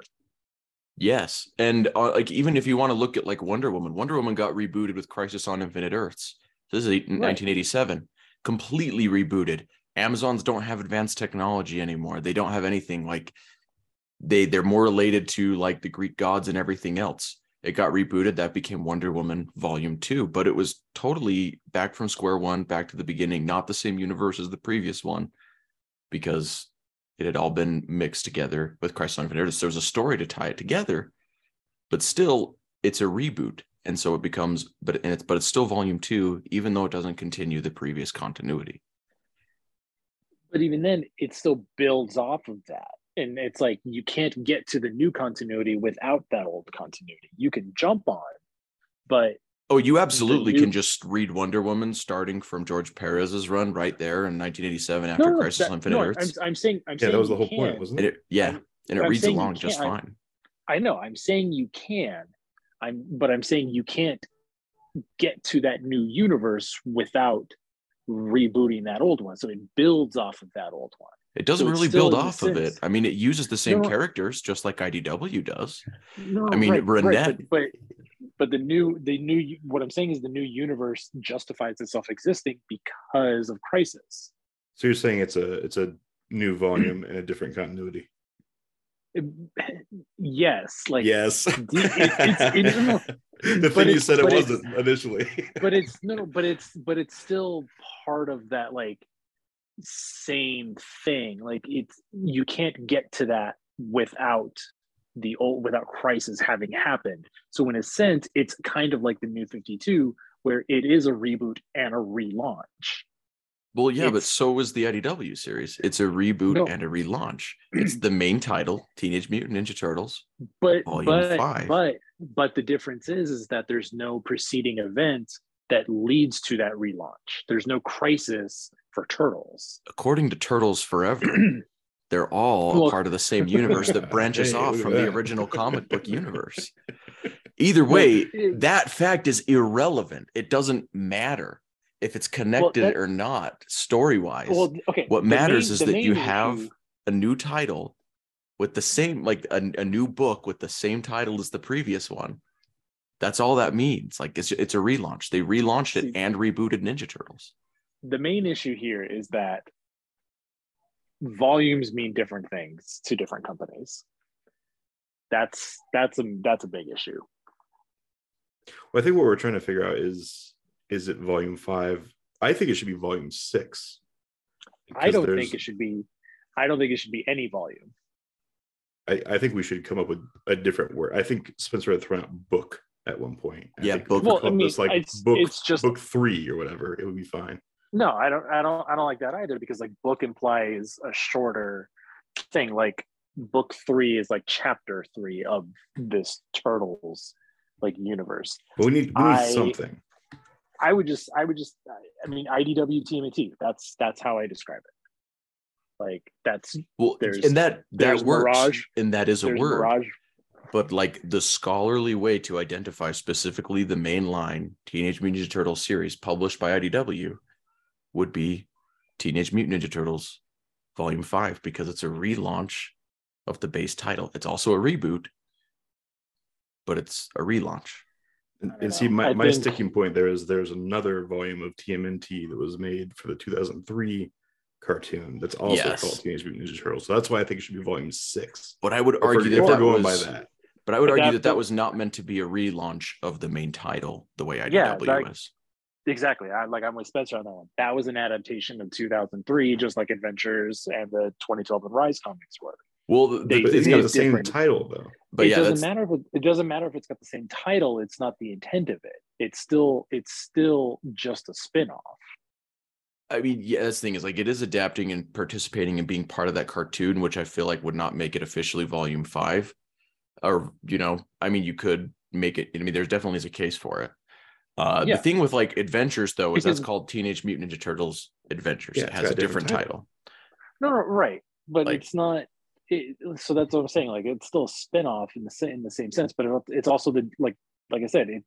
Speaker 3: Yes, and uh, like even if you want to look at like Wonder Woman, Wonder Woman got rebooted with Crisis on Infinite Earths. This is 1987, completely rebooted. Amazons don't have advanced technology anymore. They don't have anything like they they're more related to like the Greek gods and everything else. It got rebooted. That became Wonder Woman Volume Two, but it was totally back from square one, back to the beginning, not the same universe as the previous one, because it had all been mixed together with Crisis on. There was a story to tie it together, but still, it's a reboot, and so it becomes. But and it's but it's still Volume Two, even though it doesn't continue the previous continuity.
Speaker 5: But even then, it still builds off of that and it's like you can't get to the new continuity without that old continuity. You can jump on, but
Speaker 3: oh, you absolutely new... can just read Wonder Woman starting from George Perez's run right there in 1987 after no, no,
Speaker 5: Crisis
Speaker 3: on Infinite
Speaker 5: no,
Speaker 3: Earths.
Speaker 5: I'm, I'm, saying, I'm
Speaker 4: yeah,
Speaker 5: saying
Speaker 4: that was the whole can. point, wasn't it?
Speaker 3: it yeah, and it I'm reads along just fine.
Speaker 5: I, I know. I'm saying you can. I'm, but I'm saying you can't get to that new universe without rebooting that old one. So it builds off of that old one.
Speaker 3: It doesn't so really build off of it. I mean, it uses the same no, characters just like IDW does. No, I mean, right, Renet.
Speaker 5: Right, but, but, but the new the new what I'm saying is the new universe justifies itself existing because of Crisis.
Speaker 4: So you're saying it's a it's a new volume in a different continuity.
Speaker 5: It, yes, like
Speaker 4: yes. It, it's, no, the thing you said it wasn't initially.
Speaker 5: but it's no, no, but it's but it's still part of that like same thing. Like it's you can't get to that without the old without crisis having happened. So in a sense, it's kind of like the new 52, where it is a reboot and a relaunch.
Speaker 3: Well, yeah, it's, but so was the IDW series. It's a reboot no. and a relaunch. It's the main title, Teenage Mutant Ninja Turtles.
Speaker 5: But but five. but but the difference is is that there's no preceding event that leads to that relaunch. There's no crisis for turtles.
Speaker 3: According to Turtles Forever, they're all well, a part of the same universe that branches off from the original comic book universe. Either way, that fact is irrelevant. It doesn't matter if it's connected well, that, or not story wise. Well, okay. What matters main, is that you have issue... a new title with the same, like a, a new book with the same title as the previous one. That's all that means. Like it's it's a relaunch. They relaunched it and rebooted Ninja Turtles
Speaker 5: the main issue here is that volumes mean different things to different companies. That's that's a that's a big issue.
Speaker 4: Well, I think what we're trying to figure out is is it volume five? I think it should be volume six.
Speaker 5: I don't think it should be. I don't think it should be any volume.
Speaker 4: I, I think we should come up with a different word. I think Spencer had thrown out book at one point.
Speaker 3: yeah, book.
Speaker 5: Well, I mean, like
Speaker 4: it's, book, it's just book three or whatever. It would be fine.
Speaker 5: No, I don't. I don't. I don't like that either because like book implies a shorter thing. Like book three is like chapter three of this turtles like universe.
Speaker 4: But we need, we need I, something.
Speaker 5: I would just. I would just. I mean, IDW TMNT. That's that's how I describe it. Like that's
Speaker 3: well, there's and that that works, Mirage, and that is a word. Mirage. But like the scholarly way to identify specifically the main line Teenage Mutant Ninja Turtles series published by IDW would be Teenage Mutant Ninja Turtles Volume 5 because it's a relaunch of the base title. It's also a reboot, but it's a relaunch.
Speaker 4: And, and see, my, my think... sticking point there is there's another volume of TMNT that was made for the 2003 cartoon that's also yes. called Teenage Mutant Ninja Turtles. So that's why I think it should be volume six.
Speaker 3: But I would argue that, that going was, by that. But I would but argue that that was not meant to be a relaunch of the main title the way IDW yeah, that, was.
Speaker 5: Exactly. I like I'm with Spencer on that one. That was an adaptation of 2003, just like Adventures and the 2012 and Rise comics were.
Speaker 4: Well, they, it's got the same title though.
Speaker 5: But it yeah, doesn't matter if it, it, doesn't matter if it's got the same title. It's not the intent of it. It's still it's still just a spin-off.
Speaker 3: I mean, yeah, this thing is like it is adapting and participating and being part of that cartoon, which I feel like would not make it officially volume five. Or, you know, I mean, you could make it. I mean, there's definitely is a case for it. Uh, yeah. The thing with like adventures though is because, that's called Teenage Mutant Ninja Turtles Adventures. Yeah, it has a different, different title.
Speaker 5: No, no, right, but like, it's not. It, so that's what I'm saying. Like it's still a spinoff in the in the same sense, but it's also the like like I said, it,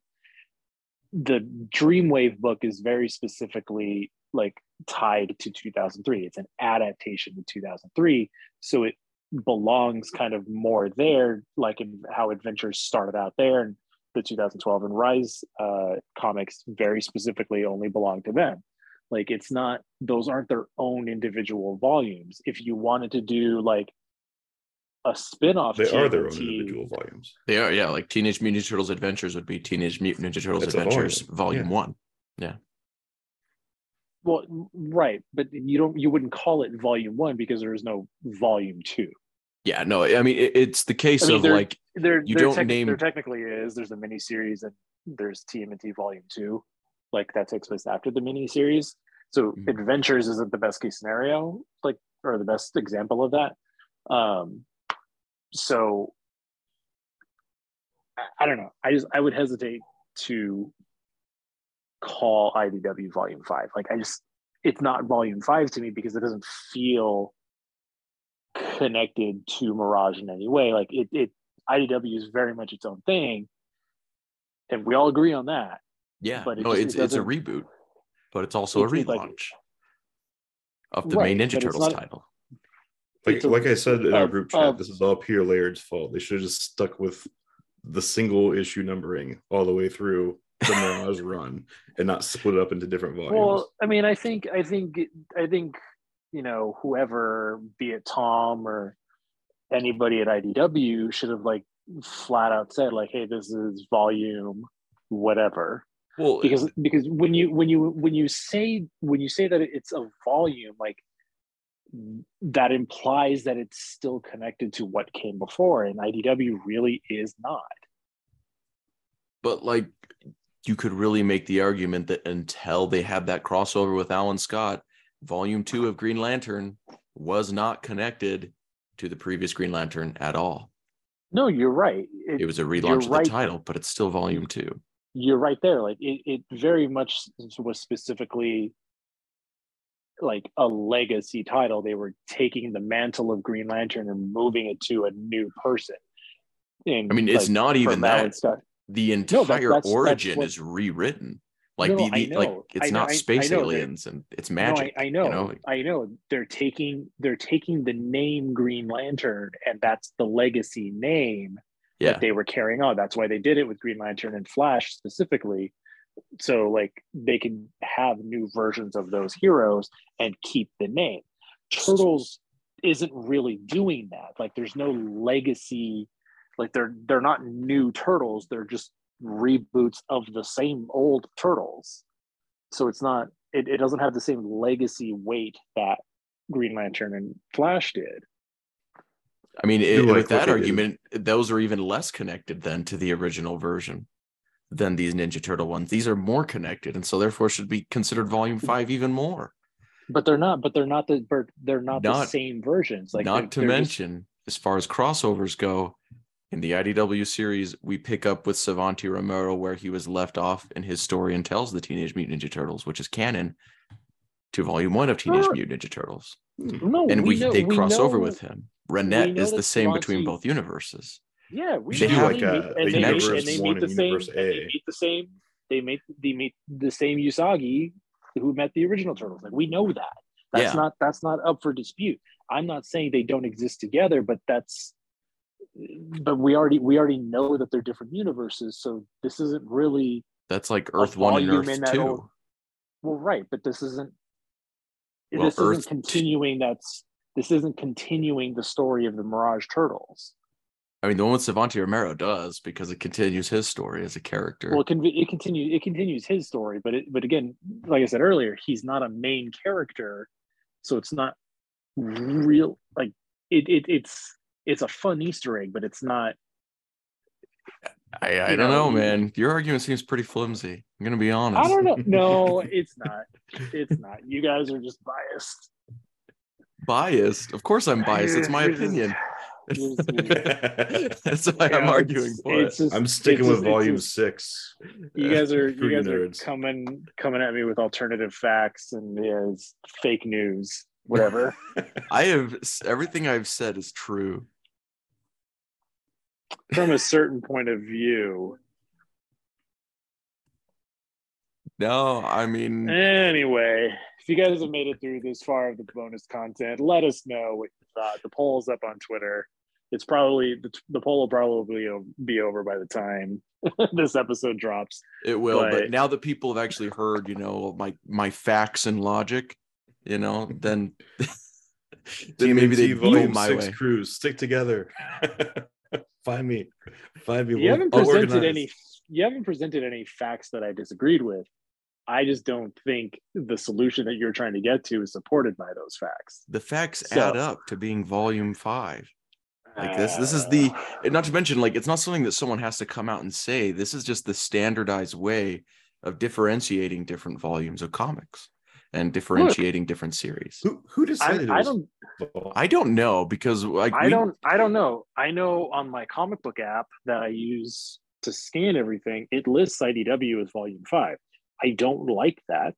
Speaker 5: the Dreamwave book is very specifically like tied to 2003. It's an adaptation to 2003, so it belongs kind of more there, like in how adventures started out there and the 2012 and Rise uh, comics very specifically only belong to them. Like it's not; those aren't their own individual volumes. If you wanted to do like a spin-off,
Speaker 4: They are their own individual volumes.
Speaker 3: They are, yeah. Like Teenage Mutant Ninja Turtles Adventures would be Teenage Mutant Ninja Turtles
Speaker 4: It's a
Speaker 3: Adventures
Speaker 4: volume,
Speaker 3: Volume
Speaker 4: yeah.
Speaker 3: One. Yeah.
Speaker 5: Well, right, but you don't you wouldn't call it volume one because there is no volume two.
Speaker 3: Yeah, no, I mean it, it's the case
Speaker 5: I mean,
Speaker 3: of
Speaker 5: there-
Speaker 3: like
Speaker 5: There,
Speaker 3: you
Speaker 5: there
Speaker 3: don't
Speaker 5: techni-
Speaker 3: name
Speaker 5: there technically is. There's a mini series and there's TMNT volume two, like that takes place after the mini series. So
Speaker 3: Mhm.
Speaker 5: adventures isn't the best case scenario, like or the best example of that. Um, so I, I don't know. I just I would hesitate to call IDW Volume Five. Like I just it's not Volume Five to me because it doesn't feel connected to Mirage in any way. Like it, it IDW is very much its own thing, and we all agree on that.
Speaker 3: yeah,
Speaker 5: but it
Speaker 3: no,
Speaker 5: just- it
Speaker 3: it's it's a reboot, but it's also a
Speaker 5: It's- it's like-
Speaker 3: relaunch of the
Speaker 5: Right,
Speaker 3: main Ninja Turtles
Speaker 5: not-
Speaker 3: title.
Speaker 4: Like,
Speaker 5: a-
Speaker 4: like I said in our group chat,
Speaker 5: of-
Speaker 4: this is all Peter Laird's fault. They should have just stuck with the single issue numbering all the way through the Mirage run and not split it up into different volumes.
Speaker 5: Well, I mean, I think, I think, I think, you know, whoever, be it Tom or anybody at IDW, should have like flat out said, like, "Hey, this is volume, whatever."
Speaker 3: Well,
Speaker 5: Because because when you when you when you say when you say that it's a volume, like that implies that it's still connected to what came before, and IDW really is not.
Speaker 3: but like you could really make the argument that until they have that crossover with Alan Scott, volume two of Green Lantern was not connected to the previous Green Lantern at all.
Speaker 5: No, you're right.
Speaker 3: It was a relaunch of the
Speaker 5: right.
Speaker 3: title, but it's still volume two.
Speaker 5: you're right there like it, it very much was specifically like a legacy title they were taking the mantle of green lantern and moving it to a new person and
Speaker 3: I mean, it's
Speaker 5: like,
Speaker 3: not even that.
Speaker 5: Scott.
Speaker 3: The
Speaker 5: No, that-
Speaker 3: entire
Speaker 5: that's- that's
Speaker 3: origin
Speaker 5: what-
Speaker 3: is rewritten. Like
Speaker 5: No,
Speaker 3: the, the like it's
Speaker 5: know,
Speaker 3: not space aliens and it's magic.
Speaker 5: no, I, I know,
Speaker 3: You know?
Speaker 5: I know. They're taking they're taking the name Green Lantern, and that's the legacy name
Speaker 3: Yeah.
Speaker 5: that they were carrying on. That's why they did it with Green Lantern and Flash specifically. So like they can have new versions of those heroes and keep the name. Turtles isn't really doing that. Like there's no legacy. Like they're they're not new turtles. They're just reboots of the same old turtles. So it's not. It, it doesn't have the same legacy weight that Green Lantern and Flash did.
Speaker 3: I mean, it,
Speaker 4: like
Speaker 3: with that
Speaker 4: they do.
Speaker 3: argument, those are even less connected than to the original version than these Ninja Turtle ones. These are more connected, and so therefore should be considered Volume mm. Five even more.
Speaker 5: But they're not. But they're not the. but They're not, the same versions. Like
Speaker 3: Not to
Speaker 5: they're just-
Speaker 3: mention, as far as crossovers go, in the IDW series, we pick up with Savanti Romero where he was left off in his story and tells the Teenage Mutant Ninja Turtles, which is canon to Volume One of Teenage
Speaker 5: Sure.
Speaker 3: Mutant Ninja Turtles,
Speaker 5: no,
Speaker 3: and we,
Speaker 5: know-
Speaker 3: they
Speaker 5: we
Speaker 3: cross over with him.
Speaker 5: Renet
Speaker 3: is the same between both universes.
Speaker 5: Yeah, we
Speaker 3: They
Speaker 5: know
Speaker 3: have like a-
Speaker 5: and they meet, and they
Speaker 4: one
Speaker 5: meet the
Speaker 4: and
Speaker 5: same. they meet the same. They meet they meet the same Usagi who met the original turtles. Like we know that. That's
Speaker 3: Yeah.
Speaker 5: not that's not up for dispute. I'm not saying they don't exist together, but that's but we already we already know that they're different universes. So this isn't really
Speaker 3: That's like Earth One and Earth Two.
Speaker 5: old- well, right, but this isn't.
Speaker 3: Well,
Speaker 5: this
Speaker 3: Earth
Speaker 5: isn't continuing. That's this isn't continuing the story of the Mirage Turtles.
Speaker 3: I mean, the one with Savanti Romero does because it continues his story as a character.
Speaker 5: Well, it, can, it continues. It continues his story, but it, but again, like I said earlier, he's not a main character, so it's not real. Like it, it it's it's a fun Easter egg, but it's not.
Speaker 3: I, I don't know,
Speaker 5: know,
Speaker 3: man. Your argument seems pretty flimsy. I'm gonna be honest.
Speaker 5: I don't know. No, it's not. It's not. You guys are just biased.
Speaker 3: Biased. Of course, I'm biased. It's my opinion. That's why
Speaker 5: Yeah,
Speaker 3: I'm arguing for it.
Speaker 5: just-
Speaker 4: I'm sticking with
Speaker 5: just-
Speaker 4: volume
Speaker 5: just-
Speaker 4: six.
Speaker 5: You guys are you guys are coming coming at me with alternative facts and yeah, fake news, whatever.
Speaker 3: I have everything I've said is true.
Speaker 5: From a certain point of view.
Speaker 3: No, I mean,
Speaker 5: Anyway, if you guys have made it through this far of the bonus content, let us know what you thought. The poll's up on Twitter. it's probably the, the poll will probably be over by the time this episode drops.
Speaker 3: It will, but, but now that people have actually heard, you know, my my facts and logic, you know, then
Speaker 4: then maybe they vote my six way. crews stick together. Find me, find me.
Speaker 5: You haven't presented organized. any. You haven't presented any facts that I disagreed with. I just don't think the solution that you're trying to get to is supported by those facts.
Speaker 3: The facts so, add up to being volume five. Like this, this is the uh. not to mention, like it's not something that someone has to come out and say. This is just the standardized way of differentiating different volumes of comics and differentiating Look, different series.
Speaker 4: Who who decided?
Speaker 5: I, I don't.
Speaker 3: I don't know because like
Speaker 5: I we, don't. I don't know. I know on my comic book app that I use to scan everything, it lists IDW as volume five. I don't like that,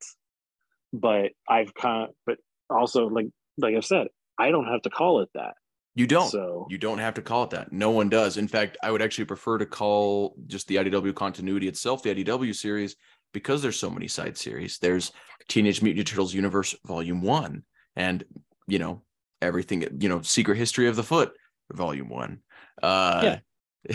Speaker 5: but I've kind of, but also like like I've said, I don't have to call it that.
Speaker 3: You don't. So you don't have to call it that. No one does. In fact, I would actually prefer to call just the IDW continuity itself the IDW series because there's so many side series. There's Teenage Mutant Ninja Turtles Universe Volume One, and you know everything. You know, Secret History of the Foot Volume One. Uh,
Speaker 5: yeah.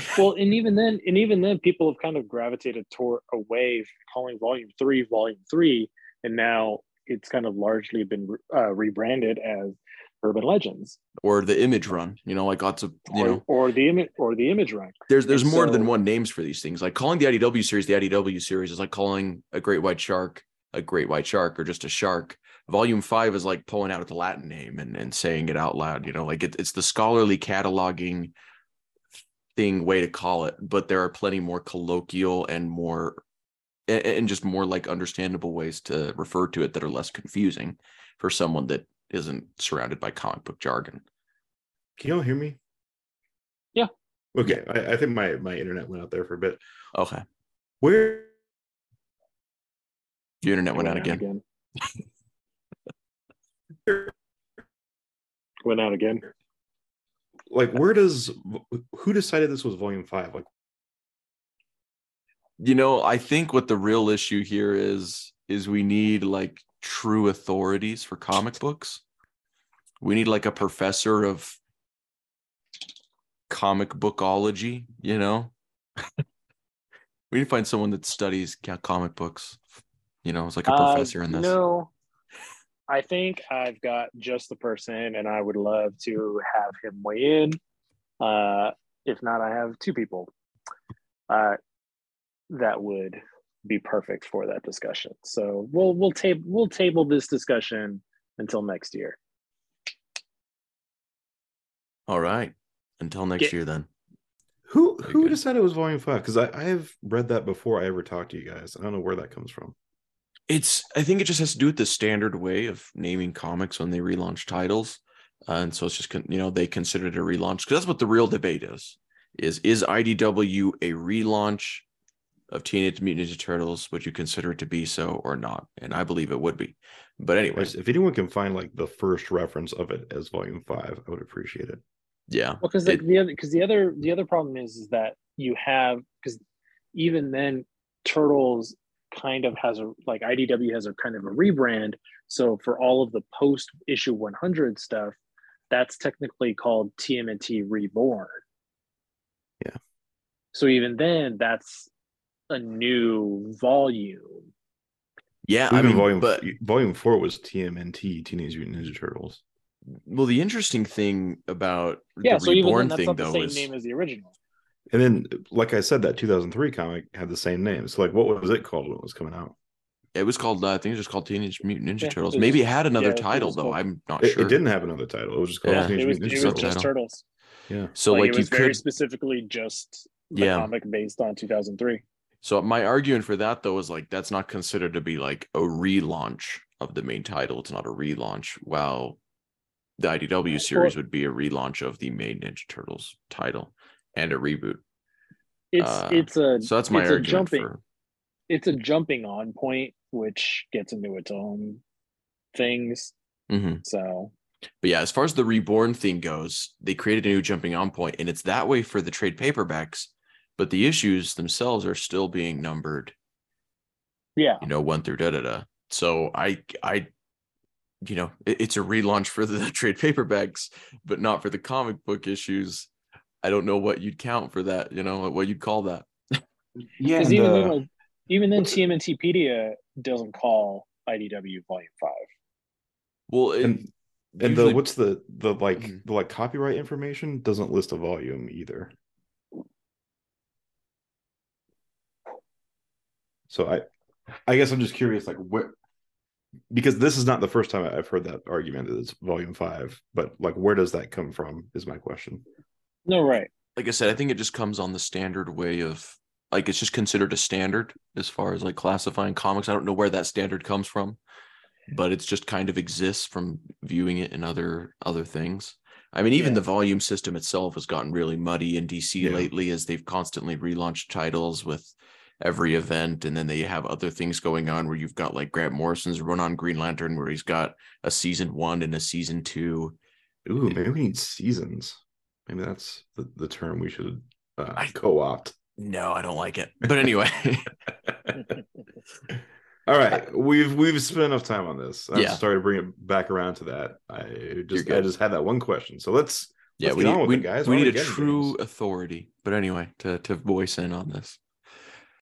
Speaker 5: well, and even then, and even then, people have kind of gravitated toward away calling Volume Three Volume Three, and now it's kind of largely been uh, rebranded as urban legends.
Speaker 3: Or the image run you know like lots of you
Speaker 5: or,
Speaker 3: know.
Speaker 5: or the image or the image run.
Speaker 3: There's there's and more so, than one names for these things. Like calling the idw series the idw series is like calling a great white shark a great white shark or just a shark. Volume five is like pulling out the latin name and, and saying it out loud you know like it, it's the scholarly cataloging thing way to call it but there are plenty more colloquial and more and just more like understandable ways to refer to it that are less confusing for someone that isn't surrounded by comic book jargon.
Speaker 4: Can y'all hear me?
Speaker 5: Yeah.
Speaker 4: Okay. I, I think my my internet went out there for a bit.
Speaker 3: Okay.
Speaker 4: Where
Speaker 3: the internet went, went out, out again.
Speaker 5: again. went out again.
Speaker 4: Like where does who decided this was volume five? Like
Speaker 3: you know, I think what the real issue here is is we need like true authorities for comic books. We need like a professor of comic bookology, you know? we need to find someone that studies comic books. You know, it's like a uh, professor uh, in this.
Speaker 5: No, I think I've got just the person, and I would love to have him weigh in. Uh, if not, I have two people uh, that would be perfect for that discussion. So we'll we'll table we'll table this discussion until next year.
Speaker 3: All right. Until next Get, year then.
Speaker 4: Who who decided it was volume five? Because I, I have read that before I ever talked to you guys. I don't know where that comes from.
Speaker 3: It's I think it just has to do with the standard way of naming comics when they relaunch titles. Uh, and so it's just you know they consider it a relaunch because that's what the real debate is is is IDW a relaunch of Teenage Mutant Ninja Turtles, would you consider it to be so or not? And I believe it would be. But anyways,
Speaker 4: if anyone can find like the first reference of it as Volume Five, I would appreciate it.
Speaker 3: Yeah,
Speaker 5: well, because like the other because the other the other problem is is that you have because even then Turtles kind of has a like IDW has a kind of a rebrand. So for all of the post issue 100 stuff, that's technically called TMNT Reborn.
Speaker 4: Yeah.
Speaker 5: So even then, that's a new volume.
Speaker 3: Yeah, Even I mean,
Speaker 4: volume
Speaker 3: but
Speaker 4: volume four was TMNT, Teenage Mutant Ninja Turtles.
Speaker 3: Well, the interesting thing about yeah, the so reborn then, thing though
Speaker 5: the same
Speaker 3: is
Speaker 5: name as the original.
Speaker 4: And then, like I said, that 2003 comic had the same name. So, like, what was it called when it was coming out?
Speaker 3: It was called, uh, I think it was just called Teenage Mutant Ninja yeah, Turtles. It Maybe it had another yeah, title though. I'm not
Speaker 4: it,
Speaker 3: sure.
Speaker 4: It didn't have another title. It was just called
Speaker 5: yeah.
Speaker 4: Teenage
Speaker 5: it was, Mutant Ninja Turtles. Turtles.
Speaker 4: Yeah.
Speaker 3: So like, like you
Speaker 5: very
Speaker 3: could
Speaker 5: specifically just the yeah. comic based on 2003.
Speaker 3: So my argument for that though is like that's not considered to be like a relaunch of the main title. It's not a relaunch. While the IDW series would be a relaunch of the main Ninja Turtles title and a reboot.
Speaker 5: It's uh, it's a
Speaker 3: so that's my argument
Speaker 5: jumping,
Speaker 3: for...
Speaker 5: It's a jumping on point, which gets into its own things.
Speaker 3: Mm-hmm.
Speaker 5: So,
Speaker 3: but yeah, as far as the reborn thing goes, they created a new jumping on point, and it's that way for the trade paperbacks but the issues themselves are still being numbered.
Speaker 5: Yeah.
Speaker 3: You know, one through da da da. So I I you know, it, it's a relaunch for the trade paperbacks, but not for the comic book issues. I don't know what you'd count for that. You know what you'd call that.
Speaker 4: Yeah, and,
Speaker 5: even
Speaker 4: uh,
Speaker 5: then, like, even then, TMNTpedia doesn't call IDW Volume Five.
Speaker 3: Well, it,
Speaker 4: and and the what's the the like
Speaker 3: Mhm.
Speaker 4: the like copyright information doesn't list a volume either. So I I guess I'm just curious like where because this is not the first time I've heard that argument that it's volume five, but like where does that come from is my question.
Speaker 5: No, right.
Speaker 3: like I said, I think it just comes on the standard way of like it's just considered a standard as far as like classifying comics. I don't know where that standard comes from, but it's just kind of exists from viewing it in other other things. I mean, even
Speaker 5: Yeah.
Speaker 3: the volume system itself has gotten really muddy in DC
Speaker 4: Yeah.
Speaker 3: lately as they've constantly relaunched titles with every event, and then they have other things going on where you've got like Grant Morrison's run on Green Lantern, where he's got a season one and a season two.
Speaker 4: Ooh, maybe we need seasons. Maybe that's the, the term we should uh,
Speaker 3: I-
Speaker 4: co-opt.
Speaker 3: No, I don't like it. But anyway.
Speaker 4: All right, we've we've spent enough time on this. I'm
Speaker 3: Yeah.
Speaker 4: sorry to bring it back around to that. I just I just had that one question. So let's
Speaker 3: yeah,
Speaker 4: let's
Speaker 3: we need, we,
Speaker 4: it, guys.
Speaker 3: we need a true authority. But anyway, to to voice in on this.